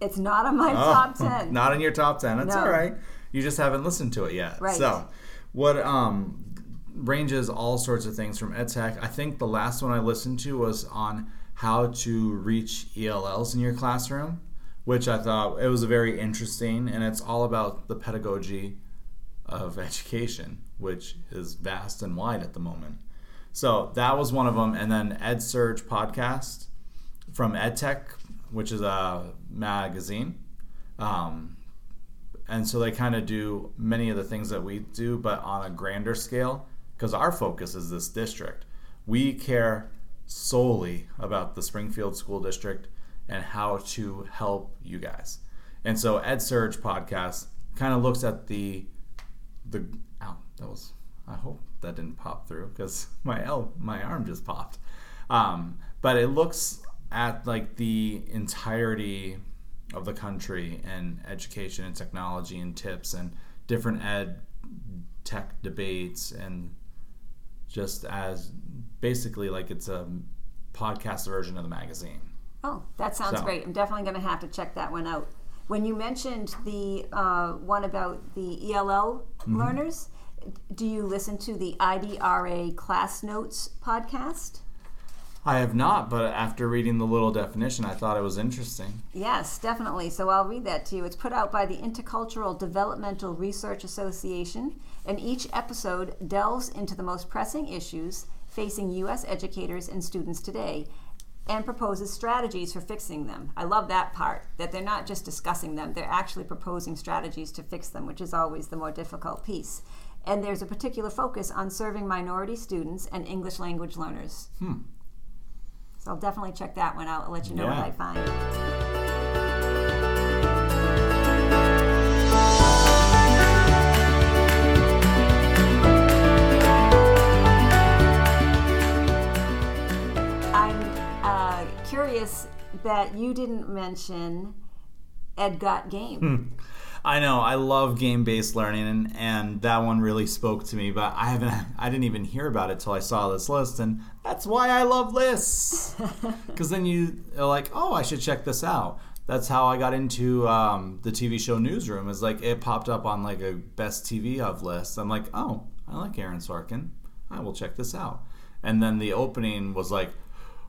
It's not on my oh, top (laughs) ten. Not in your top ten. That's no. all right. You just haven't listened to it yet. Right. So, what um, ranges all sorts of things from EdTech. I think the last one I listened to was on how to reach ELLs in your classroom which I thought it was very interesting, and it's all about the pedagogy of (laughs) education, which is vast and wide at the moment. So that was one of them, and then EdSurge podcast from EdTech, which is a magazine. Um, and so they kind of do many of the things that we do, but on a grander scale, because our focus is this district. We care solely about the Springfield School District and how to help you guys. And so Ed Surge podcast kind of looks at the the ow, that was I hope that didn't pop through because (laughs) my L my arm just popped. Um, but it looks at like the entirety of the country and education and technology and tips and different ed tech debates and just as basically like it's a podcast version of the magazine. Oh, that sounds so. great. I'm definitely going to have to check that one out. When you mentioned the uh, one about the ELL mm-hmm. learners, do you listen to the IDRA Class Notes podcast? I have not, but after reading the little definition, I thought it was interesting. Yes, definitely. So I'll read that to you. It's put out by the Intercultural Developmental Research Association, and each episode delves into the most pressing issues facing U.S. educators and students today and proposes strategies for fixing them. I love that part, that they're not just discussing them, they're actually proposing strategies to fix them, which is always the more difficult piece. And there's a particular focus on serving minority students and English language learners. Hmm. So I'll definitely check that one out. I'll let you know yeah. what I find. Curious that you didn't mention Ed Got Game. Hmm. I know I love game-based learning, and, and that one really spoke to me. But I haven't, (laughs) I didn't even hear about it till I saw this list, and that's why I love lists. (laughs) Because then you are like, oh, I should check this out. That's how I got into um, the TV show Newsroom. Is like it popped up on like a best TV of list. I'm like, oh, I like Aaron Sorkin. I will check this out. And then the opening was like,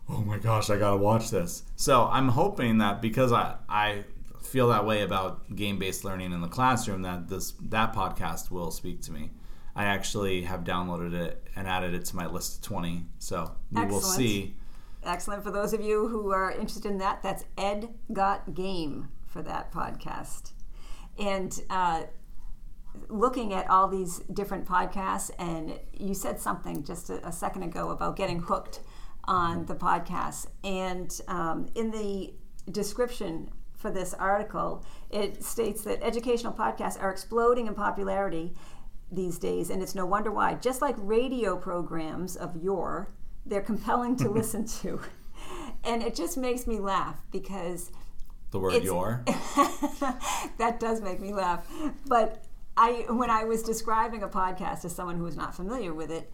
oh my gosh, I gotta watch this. So I'm hoping that because I I feel that way about game based learning in the classroom, that this that podcast will speak to me. I actually have downloaded it and added it to my list of 20. So we will see. Excellent. For those of you who are interested in that, that's Ed Got Game for that podcast. And uh, looking at all these different podcasts, and you said something just a, a second ago about getting hooked on the podcast. And um, in the description for this article, it states that educational podcasts are exploding in popularity these days, and it's no wonder why. Just like radio programs of yore, they're compelling to (laughs) listen to. And it just makes me laugh because The word your. (laughs) that does make me laugh. But I, when I was describing a podcast to someone who was not familiar with it,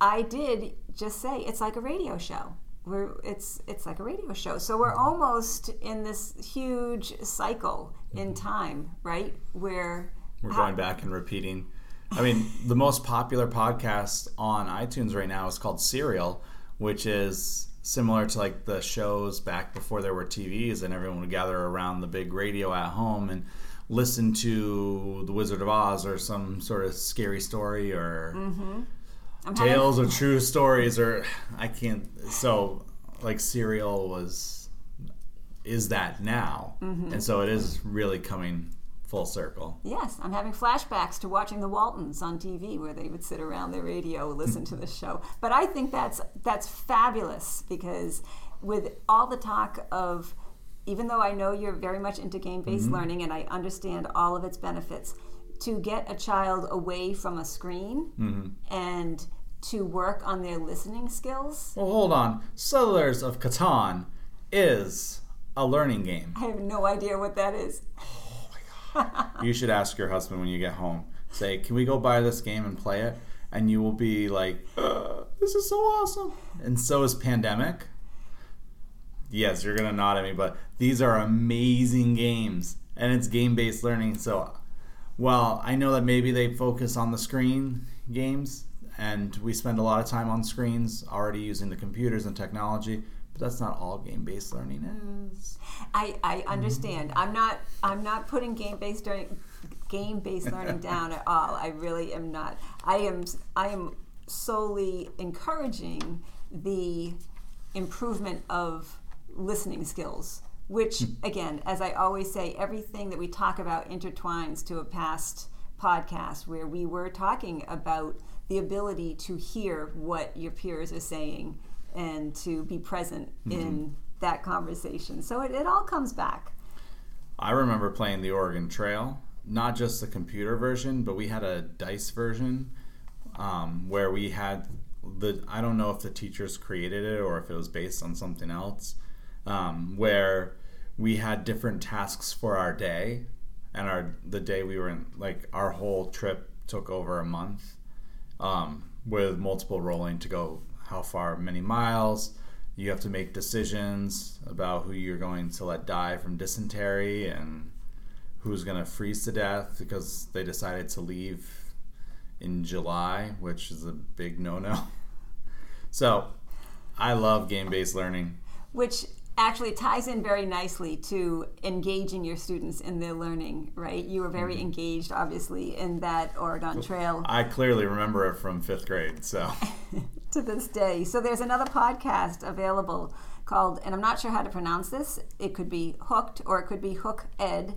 I did just say it's like a radio show. We're, it's it's like a radio show. So we're almost in this huge cycle in mm-hmm. time, right? Where We're going back and repeating. I mean, the most popular podcast on iTunes right now is called Serial, which is similar to like the shows back before there were TVs and everyone would gather around the big radio at home and listen to The Wizard of Oz or some sort of scary story or mm-hmm. I'm having- tales or true stories or I can't. So like Serial was is that now, mm-hmm. and so it is really coming full circle. Yes, I'm having flashbacks to watching the Waltons on TV where they would sit around their radio, listen to the show. But I think that's that's fabulous because with all the talk of even though I know you're very much into game-based mm-hmm. learning and I understand all of its benefits, to get a child away from a screen and to work on their listening skills, Well, hold on. Settlers of Catan is a learning game. I have no idea what that is. Oh my god. you should ask your husband when you get home. Say, "Can we go buy this game and play it?" And you will be like, uh, "This is so awesome!" And so is Pandemic. Yes, you're gonna nod at me, but these are amazing games, and it's game-based learning. So, well, I know that maybe they focus on the screen games, and we spend a lot of time on screens already using the computers and technology. But that's not all game-based learning is. I, I understand. Mm-hmm. I'm not I'm not putting game based learning game based learning down at all. I really am not. I am I am solely encouraging the improvement of listening skills. Which again, as I always say, everything that we talk about intertwines to a past podcast where we were talking about the ability to hear what your peers are saying and to be present in that conversation. So it, it all comes back. I remember playing the Oregon Trail, not just the computer version, but we had a dice version um, where we had the. I don't know if the teachers created it or if it was based on something else, um, where we had different tasks for our day, and our the day we were in, like our whole trip took over a month, um, with multiple rolling to go how far, many miles. You have to make decisions about who you're going to let die from dysentery and who's going to freeze to death because they decided to leave in July, which is a big no no. (laughs) So I love game based learning. which actually ties in very nicely to engaging your students in their learning, right? You were very mm-hmm. engaged, obviously, in that Oregon Trail I clearly remember it from fifth grade. So (laughs) to this day. So there's another podcast available called, and I'm not sure how to pronounce this, it could be Hooked or it could be Hook Ed.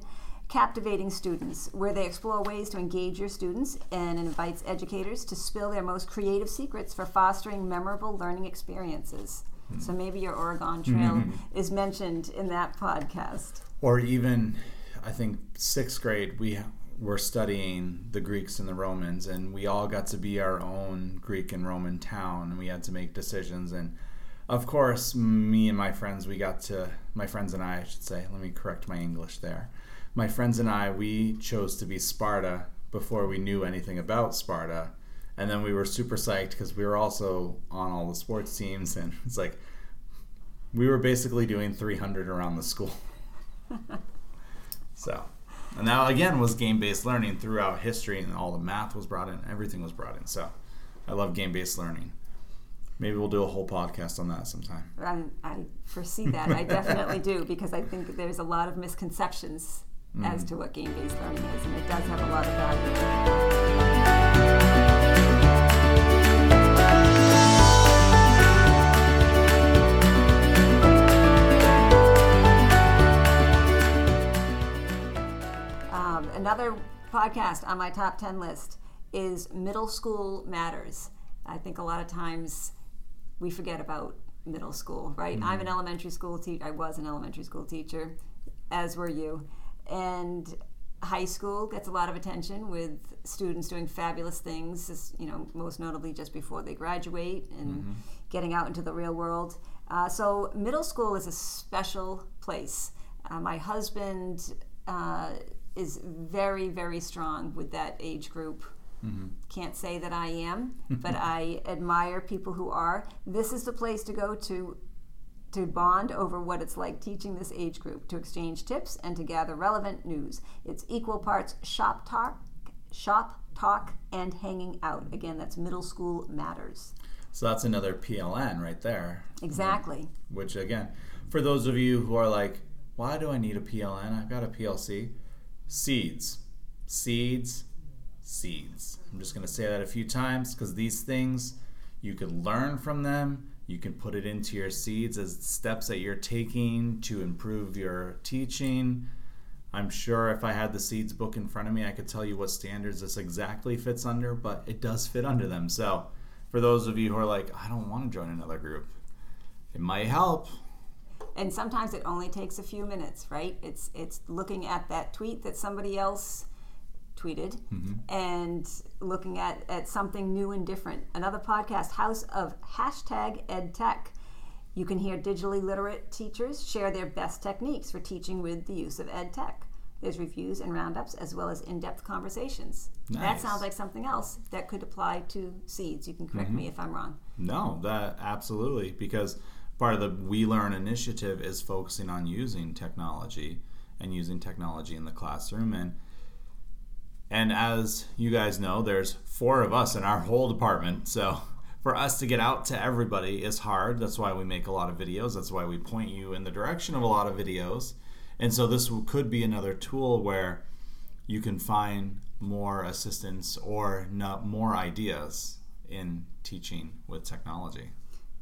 Captivating Students, where they explore ways to engage your students and invites educators to spill their most creative secrets for fostering memorable learning experiences. So maybe your Oregon Trail mm-hmm, mm-hmm. is mentioned in that podcast. or even I think sixth grade we were studying the Greeks and the Romans, and we all got to be our own Greek and Roman town, and we had to make decisions. And of course, me and my friends, we got to my friends and I, I should say. Let me correct my English there. My friends and I, we chose to be Sparta before we knew anything about Sparta. And then we were super psyched because we were also on all the sports teams, and (laughs) it's like we were basically doing 300 around the school. So, and that again was game based learning throughout history, and all the math was brought in, everything was brought in. So, I love game based learning. Maybe we'll do a whole podcast on that sometime. I, I foresee that. I definitely do because I think there's a lot of misconceptions as mm. to what game based learning is, and it does have a lot of value. Another podcast on my top 10 list is Middle School Matters. I think a lot of times we forget about middle school, right? I'm an elementary school teacher. I was an elementary school teacher, as were you. And high school gets a lot of attention with students doing fabulous things, you know, most notably just before they graduate and getting out into the real world. Uh, so middle school is a special place. Uh, my husband uh, is very, very strong with that age group. Mm-hmm. Can't say that I am, (laughs) but I admire people who are. This is the place to go to to bond over what it's like teaching this age group, to exchange tips and to gather relevant news. It's equal parts shop talk, shop talk, and hanging out. Again, that's middle school matters. So that's another PLN right there. Exactly. Which again, for those of you who are like, why do I need a PLN? I've got a PLC. Seeds, seeds, seeds. I'm just going to say that a few times because these things you can learn from them. You can put it into your seeds as steps that you're taking to improve your teaching. I'm sure if I had the seeds book in front of me, I could tell you what standards this exactly fits under, but it does fit under them. So, for those of you who are like, I don't want to join another group, it might help. And sometimes it only takes a few minutes right? It's it's looking at that tweet that somebody else tweeted mm-hmm. and looking at at something new and different. Another podcast house of hashtag edtech you can hear digitally literate teachers share their best techniques for teaching with the use of edtech there's reviews and roundups as well as in-depth conversations. That sounds like something else that could apply to seeds. You can correct mm-hmm. me if i'm wrong. No, that absolutely because part of the We Learn initiative is focusing on using technology and using technology in the classroom and and as you guys know, there's four of us in our whole department. So for us to get out to everybody is hard. That's why we make a lot of videos. That's why we point you in the direction of a lot of videos. And so this could be another tool where you can find more assistance or more ideas in teaching with technology.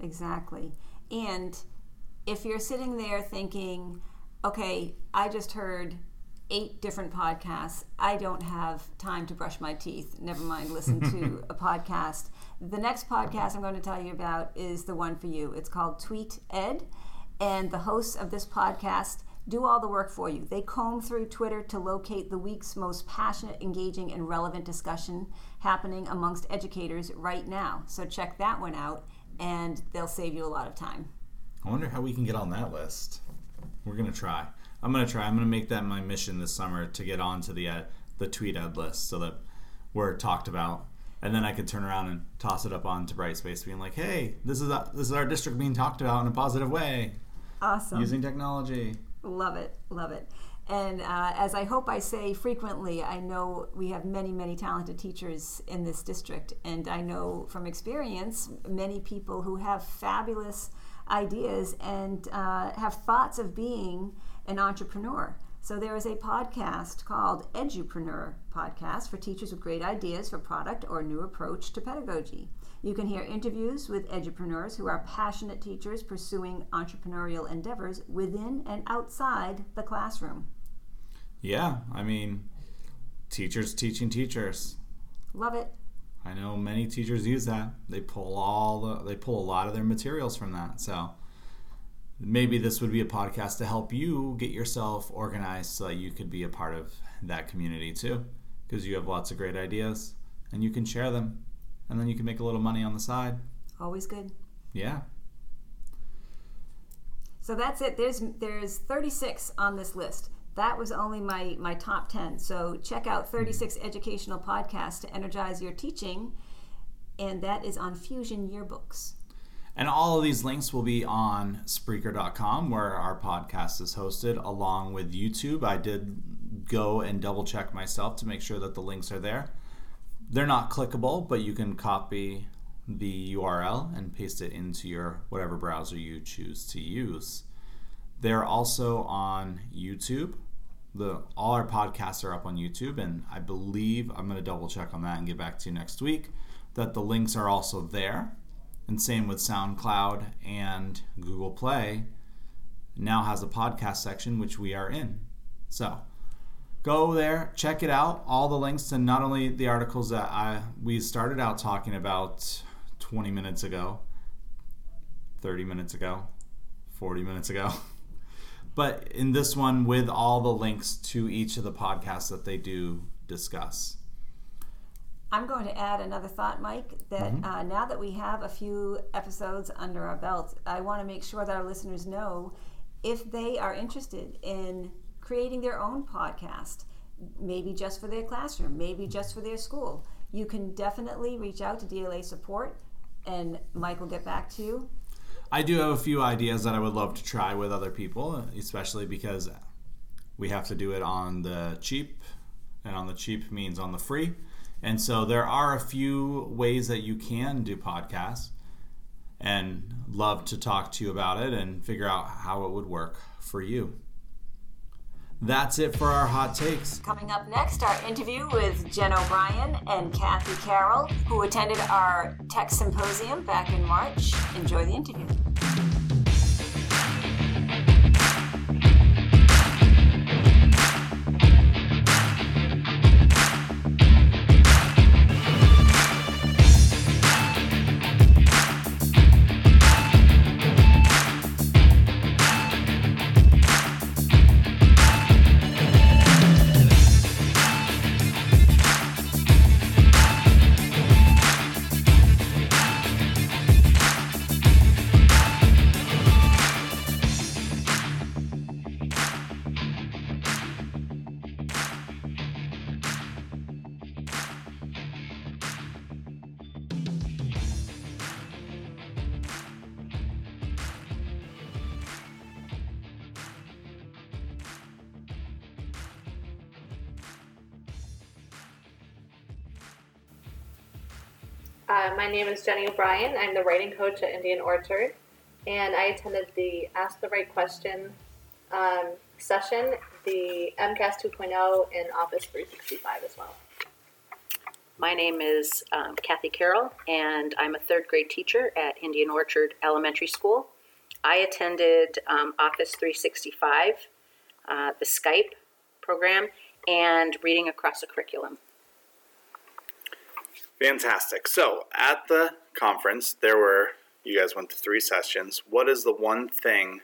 Exactly. And if you're sitting there thinking, okay, I just heard eight different podcasts, I don't have time to brush my teeth, never mind listen to (laughs) a podcast. The next podcast I'm going to tell you about is the one for you. It's called Tweet Ed, and the hosts of this podcast do all the work for you. They comb through Twitter to locate the week's most passionate, engaging, and relevant discussion happening amongst educators right now. So check that one out, and they'll save you a lot of time. I wonder how we can get on that list. We're gonna try. I'm gonna try. I'm gonna make that my mission this summer to get onto the ed, the tweet ed list so that we're talked about, and then I could turn around and toss it up onto Brightspace, being like, "Hey, this is a, this is our district being talked about in a positive way Awesome. using technology." Love it, love it. And uh, as I hope I say frequently, I know we have many, many talented teachers in this district. And I know from experience many people who have fabulous ideas and uh, have thoughts of being an entrepreneur. So there is a podcast called Edupreneur Podcast for teachers with great ideas for product or new approach to pedagogy. You can hear interviews with edupreneurs who are passionate teachers pursuing entrepreneurial endeavors within and outside the classroom. Yeah, I mean, teachers teaching teachers. Love it. I know many teachers use that. They pull all the, they pull a lot of their materials from that. So maybe this would be a podcast to help you get yourself organized so that you could be a part of that community too because you have lots of great ideas and you can share them and then you can make a little money on the side. Always good. Yeah. So that's it. There's there's 36 on this list. That was only my my top 10. So check out 36 educational podcasts to energize your teaching and that is on Fusion Yearbooks. And all of these links will be on Spreaker.com, where our podcast is hosted, along with YouTube. I did go and double check myself to make sure that the links are there. They're not clickable, but you can copy the URL and paste it into your whatever browser you choose to use. They're also on YouTube. The all our podcasts are up on YouTube, and I believe I'm going to double check on that and get back to you next week. That the links are also there, and same with SoundCloud and Google Play. Now has a podcast section which we are in. So go there, check it out. All the links to not only the articles that I we started out talking about 20 minutes ago, 30 minutes ago, 40 minutes ago. But in this one, with all the links to each of the podcasts that they do discuss. I'm going to add another thought, Mike, that Mm-hmm. uh, now that we have a few episodes under our belt, I want to make sure that our listeners know if they are interested in creating their own podcast, maybe just for their classroom, maybe just for their school, you can definitely reach out to DLA support and Mike will get back to you. I do have a few ideas that I would love to try with other people, especially because we have to do it on the cheap, and on the cheap means on the free. And so there are a few ways that you can do podcasts, and love to talk to you about it and figure out how it would work for you. That's it for our hot takes. Coming up next, our interview with Jen O'Brien and Cathy Carroll, who attended our tech symposium back in March. Enjoy the interview. Name is Jenny O'Brien. I'm the writing coach at Indian Orchard, and I attended the Ask the Right Question um, session, the MCAS 2.0, and Office 365 as well. My name is um, Cathy Carroll, and I'm a third grade teacher at Indian Orchard Elementary School. I attended um, Office 365, uh, the Skype program, and reading across the curriculum. Fantastic. So at the conference, there were, you guys went to three sessions. What is the one thing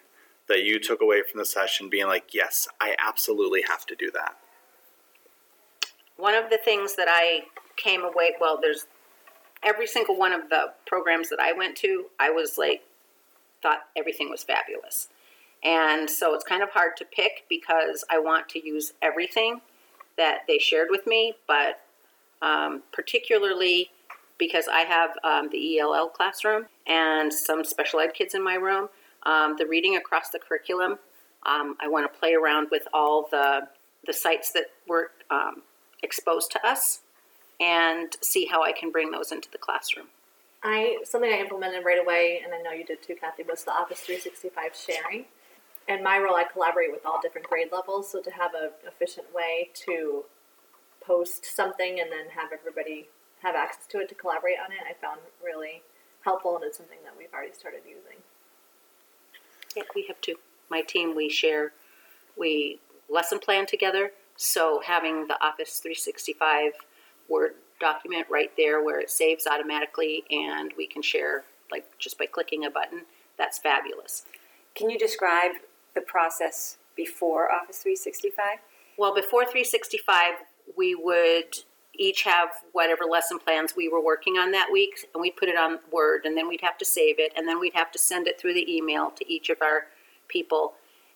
that you took away from the session being like, yes, I absolutely have to do that? One of the things that I came away, well, there's every single one of the programs that I went to, I was like, thought everything was fabulous. And so it's kind of hard to pick because I want to use everything that they shared with me, but um, particularly because I have um, the ELL classroom and some special ed kids in my room. Um, the reading across the curriculum, um, I want to play around with all the the sites that were um, exposed to us and see how I can bring those into the classroom. I something I implemented right away, and I know you did too, Cathy, was the Office 365 sharing. In my role, I collaborate with all different grade levels, so to have an efficient way to post something and then have everybody have access to it to collaborate on it, I found really helpful, and it's something that we've already started using. Yeah, we have two. My team, we share, we lesson plan together. So having the Office 365 Word document right there where it saves automatically and we can share like just by clicking a button, that's fabulous. Can you describe the process before Office 365? Well, before 365, we would each have whatever lesson plans we were working on that week, and we'd put it on Word, and then we'd have to save it, and then we'd have to send it through the email to each of our people.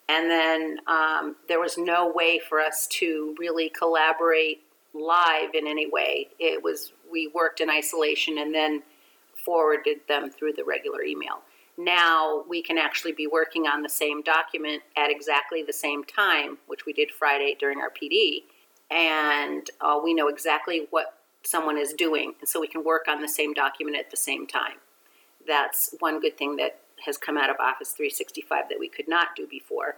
And then um, there was no way for us to really collaborate live in any way. It was we worked in isolation and then forwarded them through the regular email. Now we can actually be working on the same document at exactly the same time, which we did Friday during our PD, and uh, we know exactly what someone is doing, and so we can work on the same document at the same time. That's one good thing that has come out of Office 365 that we could not do before.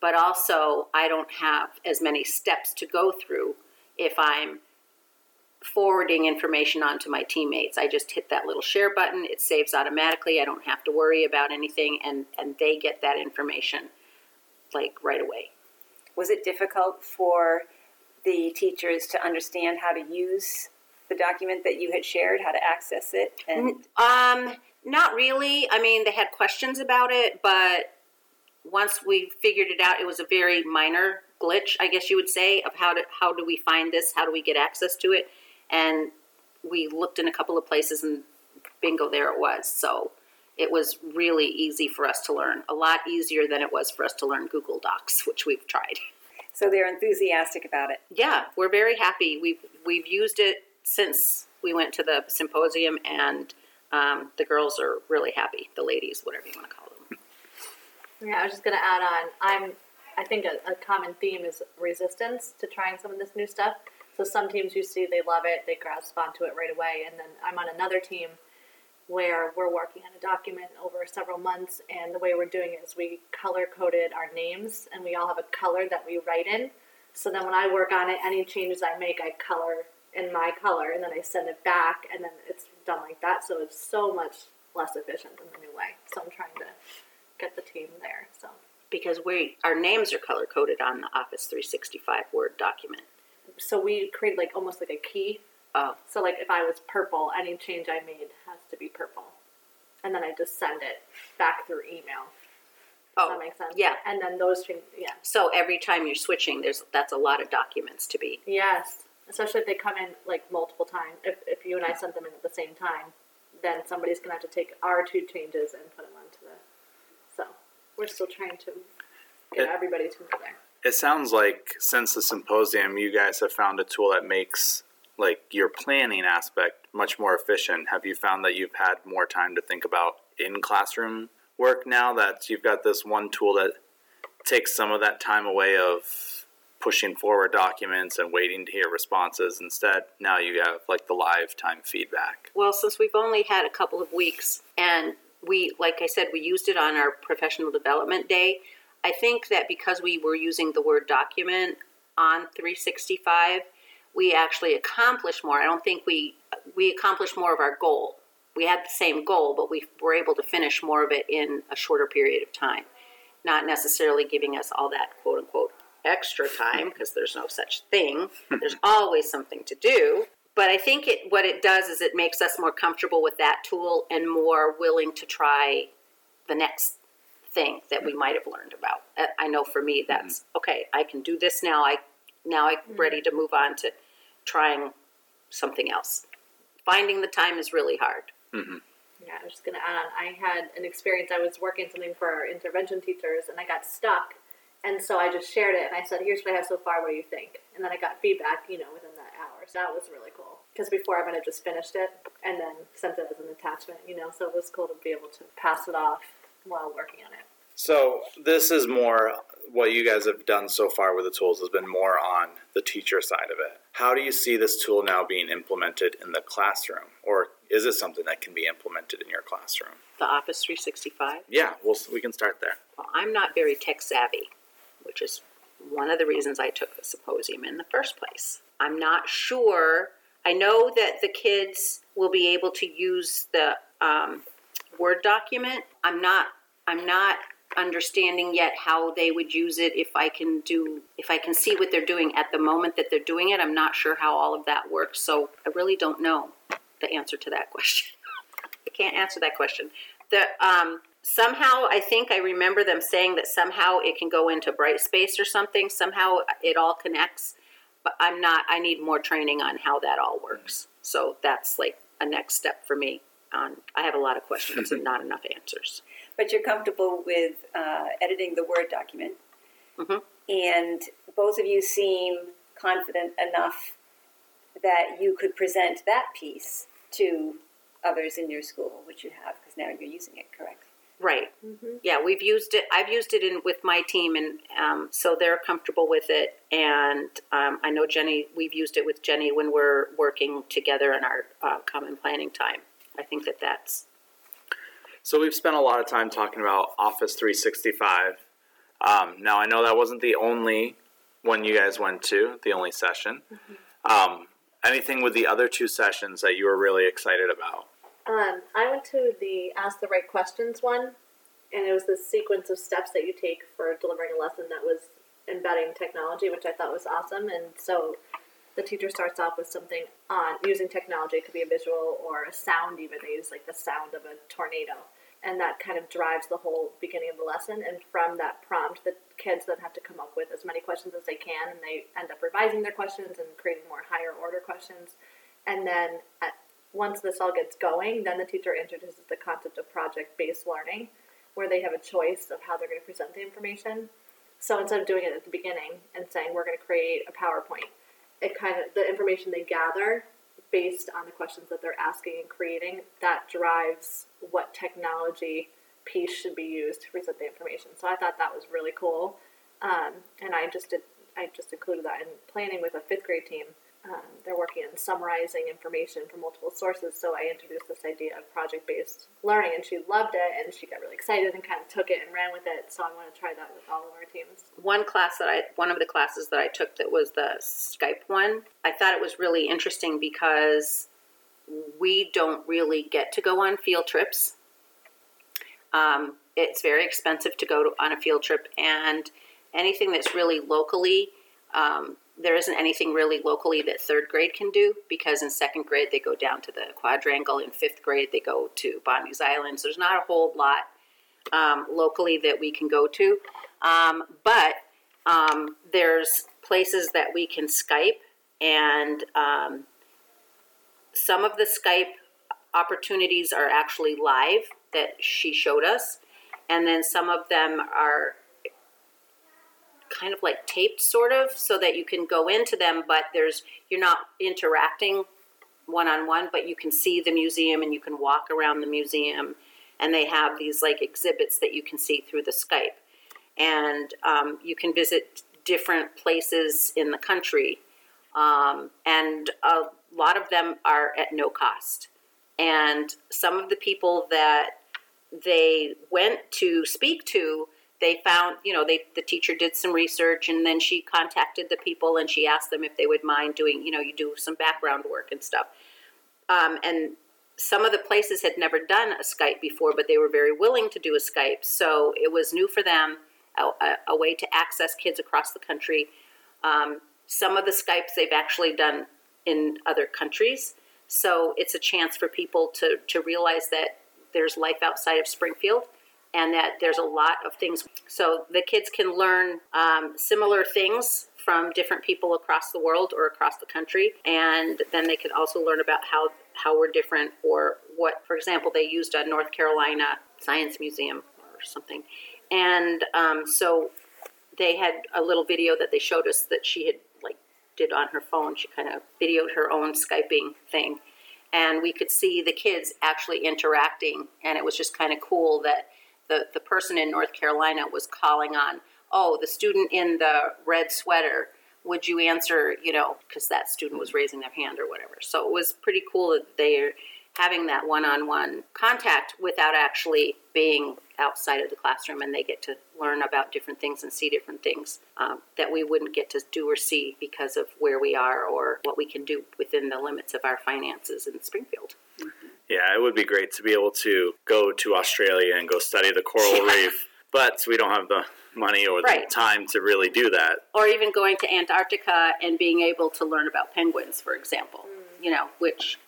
But also, I don't have as many steps to go through if I'm forwarding information onto my teammates. I just hit that little share button, it saves automatically. I don't have to worry about anything, and, and they get that information like right away. Was it difficult for the teachers to understand how to use the document that you had shared, how to access it? And Um, not really. I mean, they had questions about it, but once we figured it out, it was a very minor glitch, I guess you would say, of how to how do we find this? How do we get access to it? And we looked in a couple of places, and bingo, there it was. So it was really easy for us to learn. A lot easier than it was for us to learn Google Docs, (laughs) which we've tried. So they're enthusiastic about it. Yeah, we're very happy. We've we've used it since we went to the symposium, and um, the girls are really happy. The ladies, whatever you want to call them. Yeah, I was just gonna add on. I'm. I think a, a common theme is resistance to trying some of this new stuff. So some teams you see they love it, they grasp onto it right away, and then I'm on another team where we're working on a document over several months, and the way we're doing it is we color coded our names, and we all have a color that we write in. So then when I work on it, any changes I make, I color in my color, and then I send it back, and then it's done like that. So it's so much less efficient than the new way. So I'm trying to get the team there. So Because we our names are color coded on the Office 365 Word document. so we create like almost like a key. Oh, So like if I was purple, any change I made has to be purple, and then I just send it back through email. Does oh, that make sense? yeah. And then those change, yeah. So every time you're switching, there's that's a lot of documents to be. Yes, especially if they come in like multiple times. If, if you and I sent them in at the same time, then somebody's gonna have to take our two changes and put them onto the. So we're still trying to get It- everybody to move there. It sounds like since the symposium, you guys have found a tool that makes like your planning aspect much more efficient. Have you found that you've had more time to think about in classroom work now that you've got this one tool that takes some of that time away of pushing forward documents and waiting to hear responses instead now you have like the live time feedback Well, since we've only had a couple of weeks, and we, like I said, we used it on our professional development day. I think that because we were using the Word document on 365, we actually accomplished more. I don't think we we accomplished more of our goal. We had the same goal, but we were able to finish more of it in a shorter period of time, not necessarily giving us all that quote unquote extra time because there's no such thing. (laughs) there's always something to do. But I think it what it does is it makes us more comfortable with that tool and more willing to try the next thing that we might have learned about. Uh, I know for me that's okay. I can do this now. I now I'm mm-hmm. ready to move on to trying something else. Finding the time is really hard. Mm-hmm. Yeah, I was just gonna add on. I had an experience. I was working something for our intervention teachers, and I got stuck. And so I just shared it, and I said, "Here's what I have so far. What do you think?" And then I got feedback, you know, within that hour. So that was really cool. Because before I might have just finished it and then sent it as an attachment, you know. So it was cool to be able to pass it off while working on it. So this is more what you guys have done so far with the tools has been more on the teacher side of it. How do you see this tool now being implemented in the classroom, or is it something that can be implemented in your classroom? The Office 365. Yeah, we'll, we can start there. Well, I'm not very tech savvy, which is one of the reasons I took the symposium in the first place. I'm not sure. I know that the kids will be able to use the um, Word document. I'm not. I'm not understanding yet how they would use it if I can do if I can see what they're doing at the moment that they're doing it. I'm not sure how all of that works, so I really don't know the answer to that question. (laughs) I can't answer that question. The um, somehow I think I remember them saying that somehow it can go into Brightspace or something. Somehow it all connects, but I'm not. I need more training on how that all works. So that's like a next step for me. On I have a lot of questions and not enough answers. But you're comfortable with uh, editing the Word document. Mhm. And both of you seem confident enough that you could present that piece to others in your school, which you have, because now you're using it, correct? Right. Yeah, we've used it. I've used it in with my team, and um, so they're comfortable with it. And um, I know Jenny. We've used it with Jenny when we're working together in our uh, common planning time. I think that that's So we've spent a lot of time talking about Office 365. Um, now I know that wasn't the only one you guys went to, the only session. Um, anything with the other two sessions that you were really excited about? Um, I went to the Ask the Right Questions one, and it was the sequence of steps that you take for delivering a lesson that was embedding technology, which I thought was awesome. And so the teacher starts off with something on using technology. It could be a visual or a sound, even. They use like the sound of a tornado. And that kind of drives the whole beginning of the lesson. And from that prompt, the kids then have to come up with as many questions as they can, and they end up revising their questions and creating more higher order questions. And then at, once this all gets going, then the teacher introduces the concept of project based learning, where they have a choice of how they're going to present the information. So instead of doing it at the beginning and saying we're going to create a PowerPoint, it kind of the information they gather based on the questions that they're asking and creating that drives what technology piece should be used to present the information. So I thought that was really cool, um, and I just did I just included that in planning with a fifth grade team. Um, they're working on summarizing information from multiple sources, so I introduced this idea of project based learning, and she loved it, and she got really excited and kind of took it and ran with it. So I want to try that with all of our teams. one class that I one of the classes that I took that was the Skype one. I thought it was really interesting because we don't really get to go on field trips. Um, it's very expensive to go to, on a field trip, and anything that's really locally, um, there isn't anything really locally that third grade can do because in second grade they go down to the quadrangle, in fifth grade they go to Bonny's Islands. There's not a whole lot um, locally that we can go to, um, but um, there's places that we can Skype, and um, some of the Skype opportunities are actually live that she showed us, and then some of them are kind of like taped, sort of, so that you can go into them, but there's you're not interacting one on one, but you can see the museum and you can walk around the museum, and they have these like exhibits that you can see through the Skype, and um, you can visit different places in the country, um, and a lot of them are at no cost, and some of the people that they went to speak to they found you know they the teacher did some research and then she contacted the people and she asked them if they would mind doing you know you do some background work and stuff. Um, and some of the places had never done a skype before but they were very willing to do a skype. So it was new for them a, a, way to access kids across the country. Um, some of the skypes they've actually done in other countries. So it's a chance for people to, to realize that there's life outside of springfield and that there's a lot of things. So the kids can learn um, similar things from different people across the world or across the country, and then they can also learn about how how we're different or what. For example, they used a North Carolina Science Museum or something, and um, so they had a little video that they showed us that she had like did on her phone. She kind of videoed her own skyping thing. And we could see the kids actually interacting, and it was just kind of cool that the, the person in North Carolina was calling on, oh, the student in the red sweater, would you answer, you know, because that student was raising their hand or whatever. So it was pretty cool that they're having that one on one contact without actually being outside of the classroom and they get to learn about different things and see different things um, that we wouldn't get to do or see because of where we are or what we can do within the limits of our finances in Springfield. Yeah, it would be great to be able to go to Australia and go study the coral reef, but we don't have the money or the Right. time to really do that. or even going to Antarctica and being able to learn about penguins, for example, mm. you know, which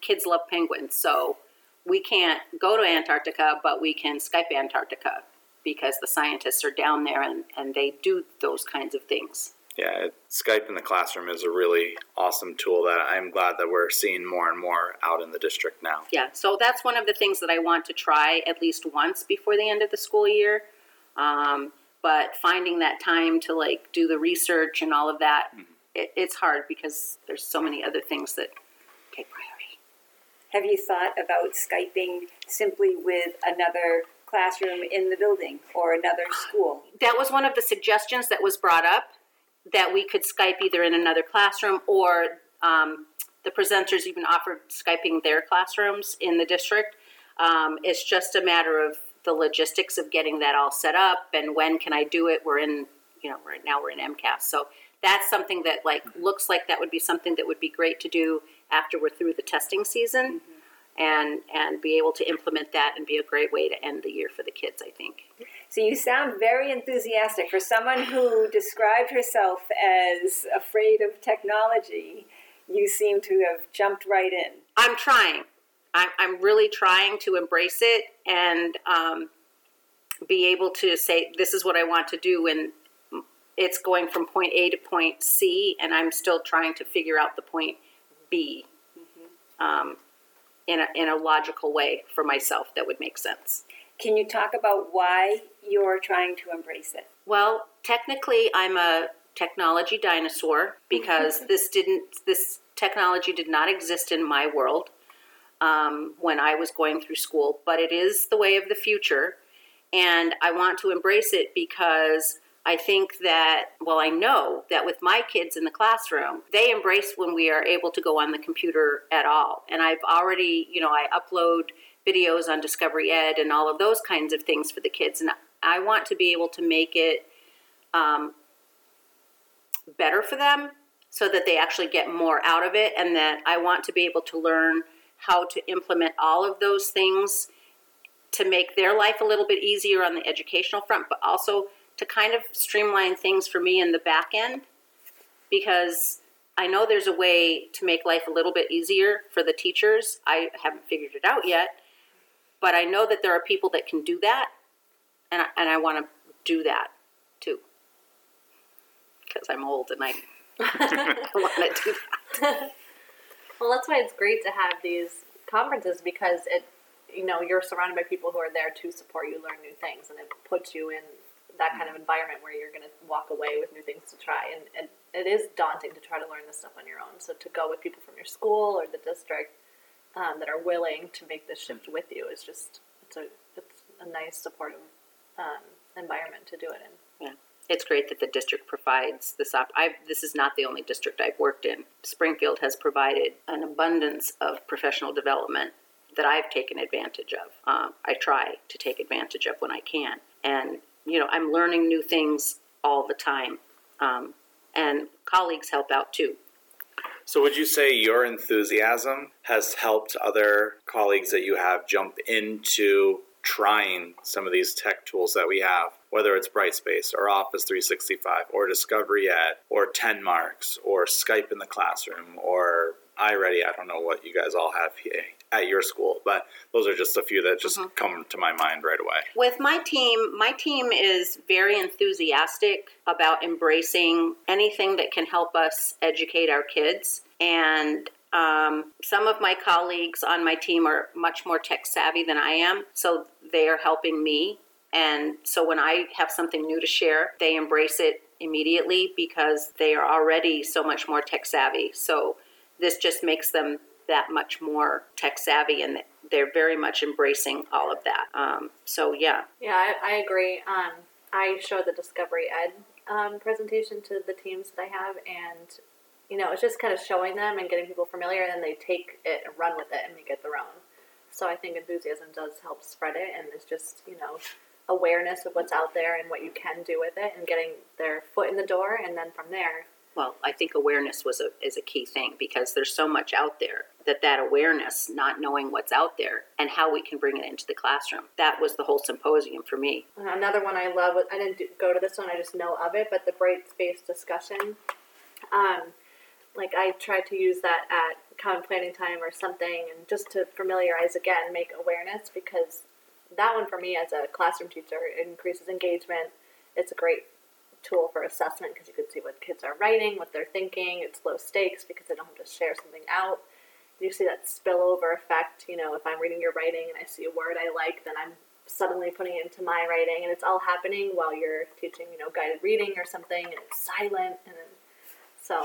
kids love penguins. So we can't go to Antarctica, but we can Skype Antarctica because the scientists are down there and, and they do those kinds of things. Yeah, Skype in the classroom is a really awesome tool that I'm glad that we're seeing more and more out in the district now. Yeah, so that's one of the things that I want to try at least once before the end of the school year. Um, but finding that time to like do the research and all of that, it, it's hard because there's so many other things that take priority. Have you thought about Skyping simply with another classroom in the building or another school? That was one of the suggestions that was brought up that we could Skype either in another classroom or um, the presenters even offered Skyping their classrooms in the district. Um, it's just a matter of the logistics of getting that all set up and when can I do it. We're in, you know, right now we're in MCAS, so that's something that like looks like that would be something that would be great to do after we're through the testing season. And, and be able to implement that and be a great way to end the year for the kids, I think. So you sound very enthusiastic for someone who described herself as afraid of technology. You seem to have jumped right in. I'm trying. I'm, I'm really trying to embrace it and um, be able to say, this is what I want to do. And it's going from point A to point C, and I'm still trying to figure out the point B um, in, a, in a logical way for myself that would make sense. Can you talk about why you're trying to embrace it? Well, technically, I'm a technology dinosaur (laughs) because this didn't this technology did not exist in my world um, when I was going through school, but it is the way of the future, and I want to embrace it because I think that well, I know that with my kids in the classroom, they embrace when we are able to go on the computer at all, and I've already you know I upload videos on Discovery Ed and all of those kinds of things for the kids, and I want to be able to make it um, better for them so that they actually get more out of it, and that I want to be able to learn how to implement all of those things to make their life a little bit easier on the educational front, but also to kind of streamline things for me in the back end because I know there's a way to make life a little bit easier for the teachers. I haven't figured it out yet, but I know that there are people that can do that, and I, and I want to do that too because I'm old and I, (laughs) I want to do that. (laughs) Well, that's why it's great to have these conferences because it, you know, you're surrounded by people who are there to support you learn new things, and it puts you in that kind of environment where you're going to walk away with new things to try. And, and it is daunting to try to learn this stuff on your own. So to go with people from your school or the district um, that are willing to make this shift with you is just it's a it's a nice supportive um, environment to do it in. Yeah. It's great that the district provides this op- I this is not the only district I've worked in. Springfield has provided an abundance of professional development that I've taken advantage of. Um, I try to take advantage of when I can, and you know I'm learning new things all the time, um, and colleagues help out too. So, would you say your enthusiasm has helped other colleagues that you have jump into trying some of these tech tools that we have, whether it's Brightspace or Office 365 or Discovery Ed or TenMarks or Skype in the classroom or iReady? I don't know what you guys all have here at your school, but those are just a few that just come to my mind right away. With my team, my team is very enthusiastic about embracing anything that can help us educate our kids. And um, some of my colleagues on my team are much more tech savvy than I am, so they are helping me. And so when I have something new to share, they embrace it immediately because they are already so much more tech savvy. So this just makes them that much more tech savvy and they're very much embracing all of that. Um, so yeah, Yeah, I, I agree. Um, I showed the Discovery Ed um, presentation to the teams that I have, and you know, it's just kind of showing them and getting people familiar, and then they take it and run with it and make it their own. So I think enthusiasm does help spread it, and it's just you know awareness of what's out there and what you can do with it, and getting their foot in the door, and then from there, well, I think awareness was a is a key thing because there's so much out there that that awareness, not knowing what's out there and how we can bring it into the classroom, that was the whole symposium for me. Another one I love. I didn't go to this one. I just know of it. But the Brightspace discussion, um, like I tried to use that at common planning time or something, and just to familiarize again, make awareness because that one for me as a classroom teacher increases engagement. It's a great tool for assessment because you can see what kids are writing, what they're thinking. It's low stakes because they don't have to share something out. You see that spillover effect. You know, if I'm reading your writing and I see a word I like, then I'm suddenly putting it into my writing, and it's all happening while you're teaching, you know, guided reading or something, and it's silent, and then, so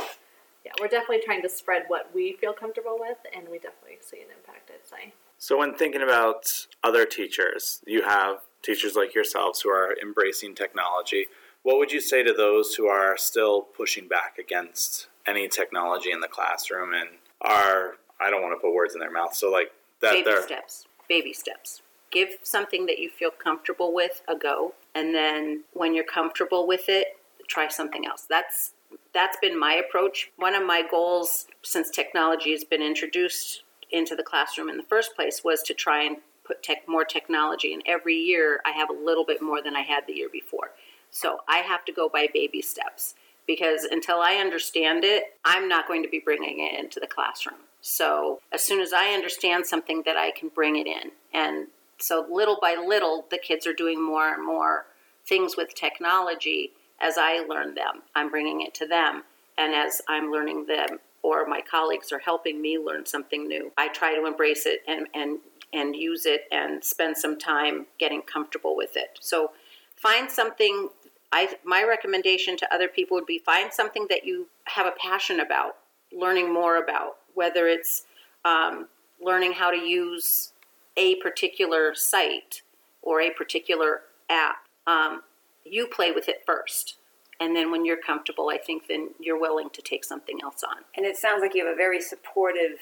yeah, we're definitely trying to spread what we feel comfortable with, and we definitely see an impact. I'd say. So, when thinking about other teachers, you have teachers like yourselves who are embracing technology. What would you say to those who are still pushing back against any technology in the classroom and are, I don't want to put words in their mouth, so like that baby they're. steps. Baby steps. Give something that you feel comfortable with a go, and then when you're comfortable with it, try something else. That's that's been my approach. One of my goals since technology has been introduced into the classroom in the first place was to try and put tech, more technology. And every year I have a little bit more than I had the year before. So I have to go by baby steps because until I understand it, I'm not going to be bringing it into the classroom. So as soon as I understand something that I can bring it in. And so little by little, the kids are doing more and more things with technology as I learn them. I'm bringing it to them. And as I'm learning them, or my colleagues are helping me learn something new, I try to embrace it and, and, and use it and spend some time getting comfortable with it. So find something. I, my recommendation to other people would be find something that you have a passion about, learning more about, whether it's um, learning how to use a particular site or a particular app. Um, you play with it first. And then when you're comfortable, I think then you're willing to take something else on. And it sounds like you have a very supportive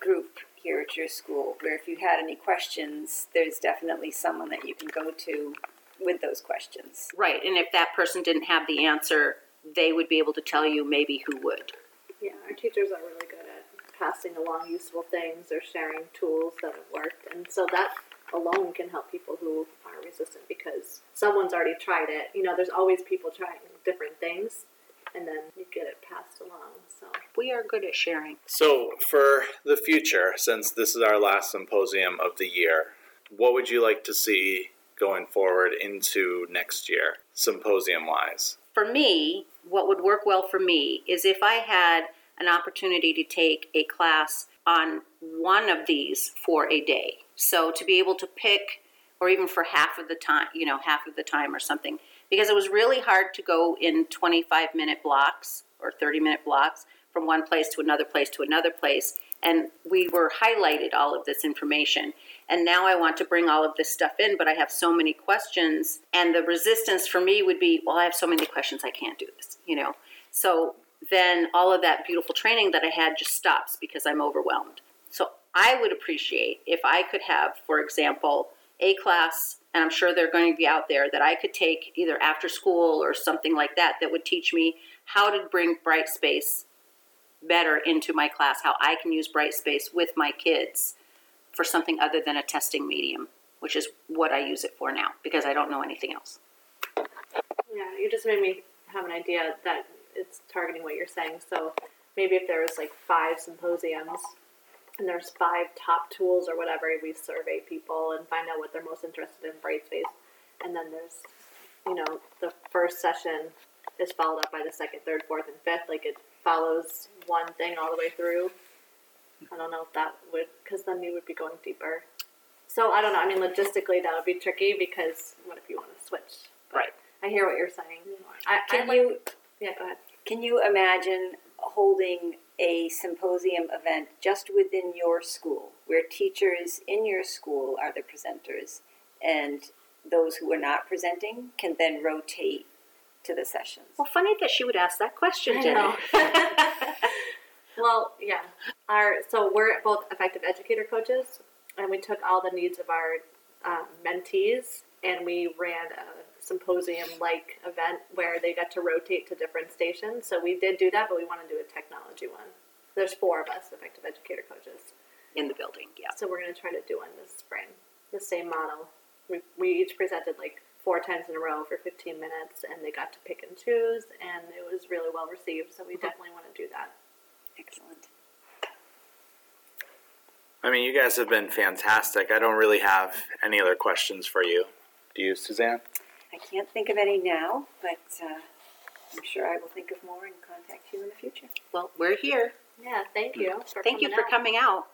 group here at your school, where if you had any questions, there's definitely someone that you can go to with those questions. Right. And if that person didn't have the answer, they would be able to tell you maybe who would. Yeah, our teachers are really good at passing along useful things or sharing tools that have worked, and so that alone can help people who are resistant because someone's already tried it. You know, there's always people trying different things, and then you get it passed along. So We are good at sharing. So, for the future, since this is our last symposium of the year, what would you like to see going forward into next year, symposium wise? For me, what would work well for me is if I had an opportunity to take a class on one of these for a day. So to be able to pick, or even for half of the time, you know, half of the time or something, because it was really hard to go in 25 minute blocks or 30 minute blocks from one place to another place to another place. And we were highlighted all of this information. And now I want to bring all of this stuff in, but I have so many questions. And the resistance for me would be, well, I have so many questions, I can't do this, you know? So then all of that beautiful training that I had just stops because I'm overwhelmed. So I would appreciate if I could have, for example, a class, and I'm sure they're going to be out there that I could take either after school or something like that that would teach me how to bring Brightspace better into my class, how I can use Brightspace with my kids for something other than a testing medium, which is what I use it for now because I don't know anything else. yeah, you just made me have an idea that it's targeting what you're saying. So maybe if there was like five symposiums and there's five top tools or whatever, we survey people and find out what they're most interested in Brightspace. And then there's, you know, the first session is followed up by the second, third, fourth, and fifth. Like it follows one thing all the way through. I don't know if that would, because then we would be going deeper. So I don't know. I mean, logistically, that would be tricky because what if you want to switch? But Right. I hear what you're saying. I, Can I'd like- you yeah, go ahead. can you imagine holding a symposium event just within your school, where teachers in your school are the presenters, and those who are not presenting can then rotate to the sessions? Well, funny that she would ask that question, I Jenny. (laughs) well, yeah. Our so we're both effective educator coaches, and we took all the needs of our um, mentees, and we ran a symposium-like event where they got to rotate to different stations. So we did do that, but we want to do a technology one. There's four of us, effective educator coaches. In the building, yeah. So we're going to try to do one this spring. The same model. We, we each presented like four times in a row for 15 minutes, and they got to pick and choose, and it was really well received. So we definitely want to do that. Excellent. I mean, you guys have been fantastic. I don't really have any other questions for you. Do you, Suzanne? I can't think of any now, but uh, I'm sure I will think of more and contact you in the future. Well, we're here. Yeah, thank you. For Thank you for out. coming out.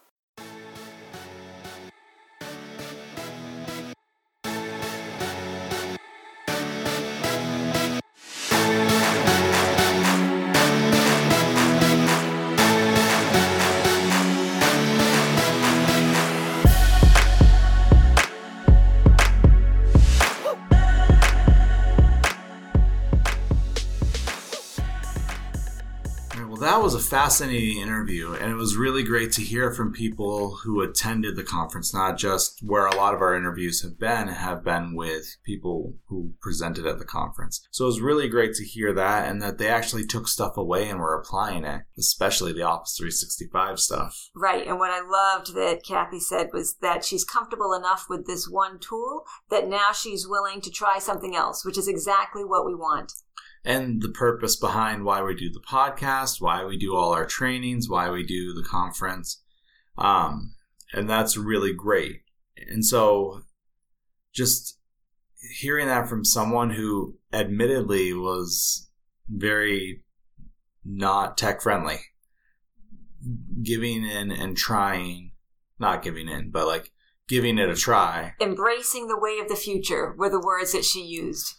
Fascinating interview, and it was really great to hear from people who attended the conference, not just where a lot of our interviews have been, have been with people who presented at the conference. So it was really great to hear that, and that they actually took stuff away and were applying it, especially the Office 365 stuff. Right. And what I loved that Cathy said was that she's comfortable enough with this one tool that now she's willing to try something else, which is exactly what we want and the purpose behind why we do the podcast, why we do all our trainings, why we do the conference. Um, and that's really great. And so just hearing that from someone who admittedly was very not tech friendly, giving in and trying, not giving in, but like giving it a try. Embracing the way of the future were the words that she used.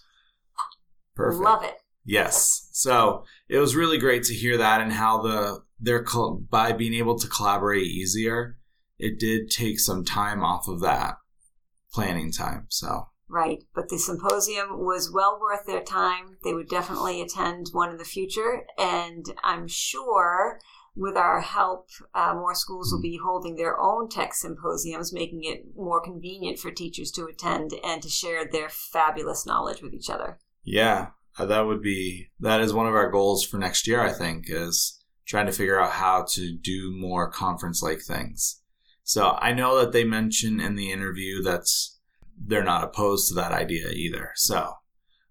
Perfect. Love it. Yes. So it was really great to hear that and how the their by being able to collaborate easier, it did take some time off of that planning time. So Right, but the symposium was well worth their time. They would definitely attend one in the future, and I'm sure with our help, uh, more schools will be holding their own tech symposiums, making it more convenient for teachers to attend and to share their fabulous knowledge with each other. Yeah, Uh, that would be that is one of our goals for next year. I think is trying to figure out how to do more conference like things. So I know that they mentioned in the interview that they're not opposed to that idea either. So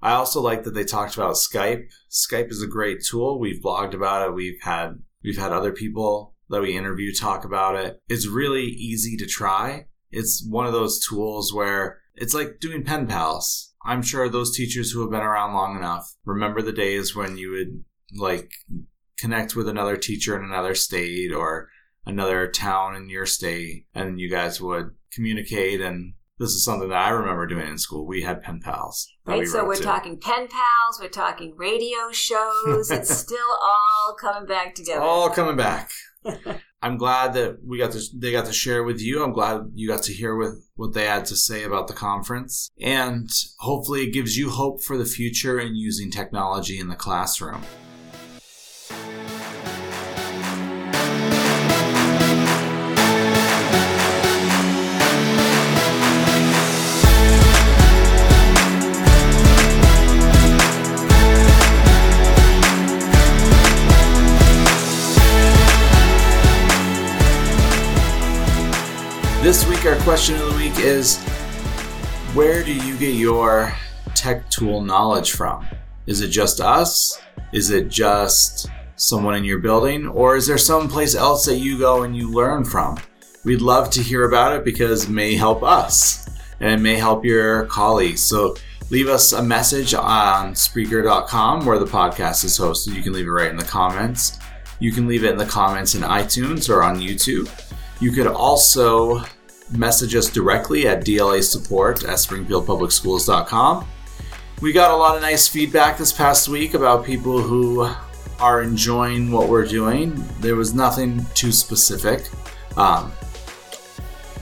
I also like that they talked about Skype. Skype is a great tool. We've blogged about it. We've had we've had other people that we interview talk about it. It's really easy to try. It's one of those tools where it's like doing pen pals I'm sure those teachers who have been around long enough remember the days when you would like connect with another teacher in another state or another town in your state and you guys would communicate and this is something that I remember doing in school. We had pen pals. Right, we so we're to. talking pen pals, we're talking radio shows. it's (laughs) still all coming back together. All coming back. (laughs) I'm glad that we got to they got to share with you. I'm glad you got to hear with what they had to say about the conference. And hopefully it gives you hope for the future in using technology in the classroom. This week, our question of the week is Where do you get your tech tool knowledge from? Is it just us? Is it just someone in your building? Or is there someplace else that you go and you learn from? We'd love to hear about it because it may help us and it may help your colleagues. So leave us a message on Spreaker.com where the podcast is hosted. You can leave it right in the comments. You can leave it in the comments in iTunes or on YouTube. You could also message us directly at DLA support at springfieldpublicschools.com. We got a lot of nice feedback this past week about people who are enjoying what we're doing. There was nothing too specific, um,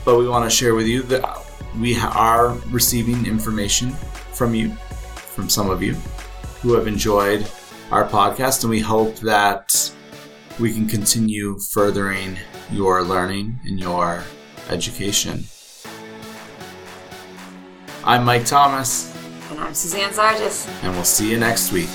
but we want to share with you that we are receiving information from you, from some of you who have enjoyed our podcast, and we hope that we can continue furthering your learning and your education. I'm Mike Thomas. And I'm Suzanne Zargis. And we'll see you next week.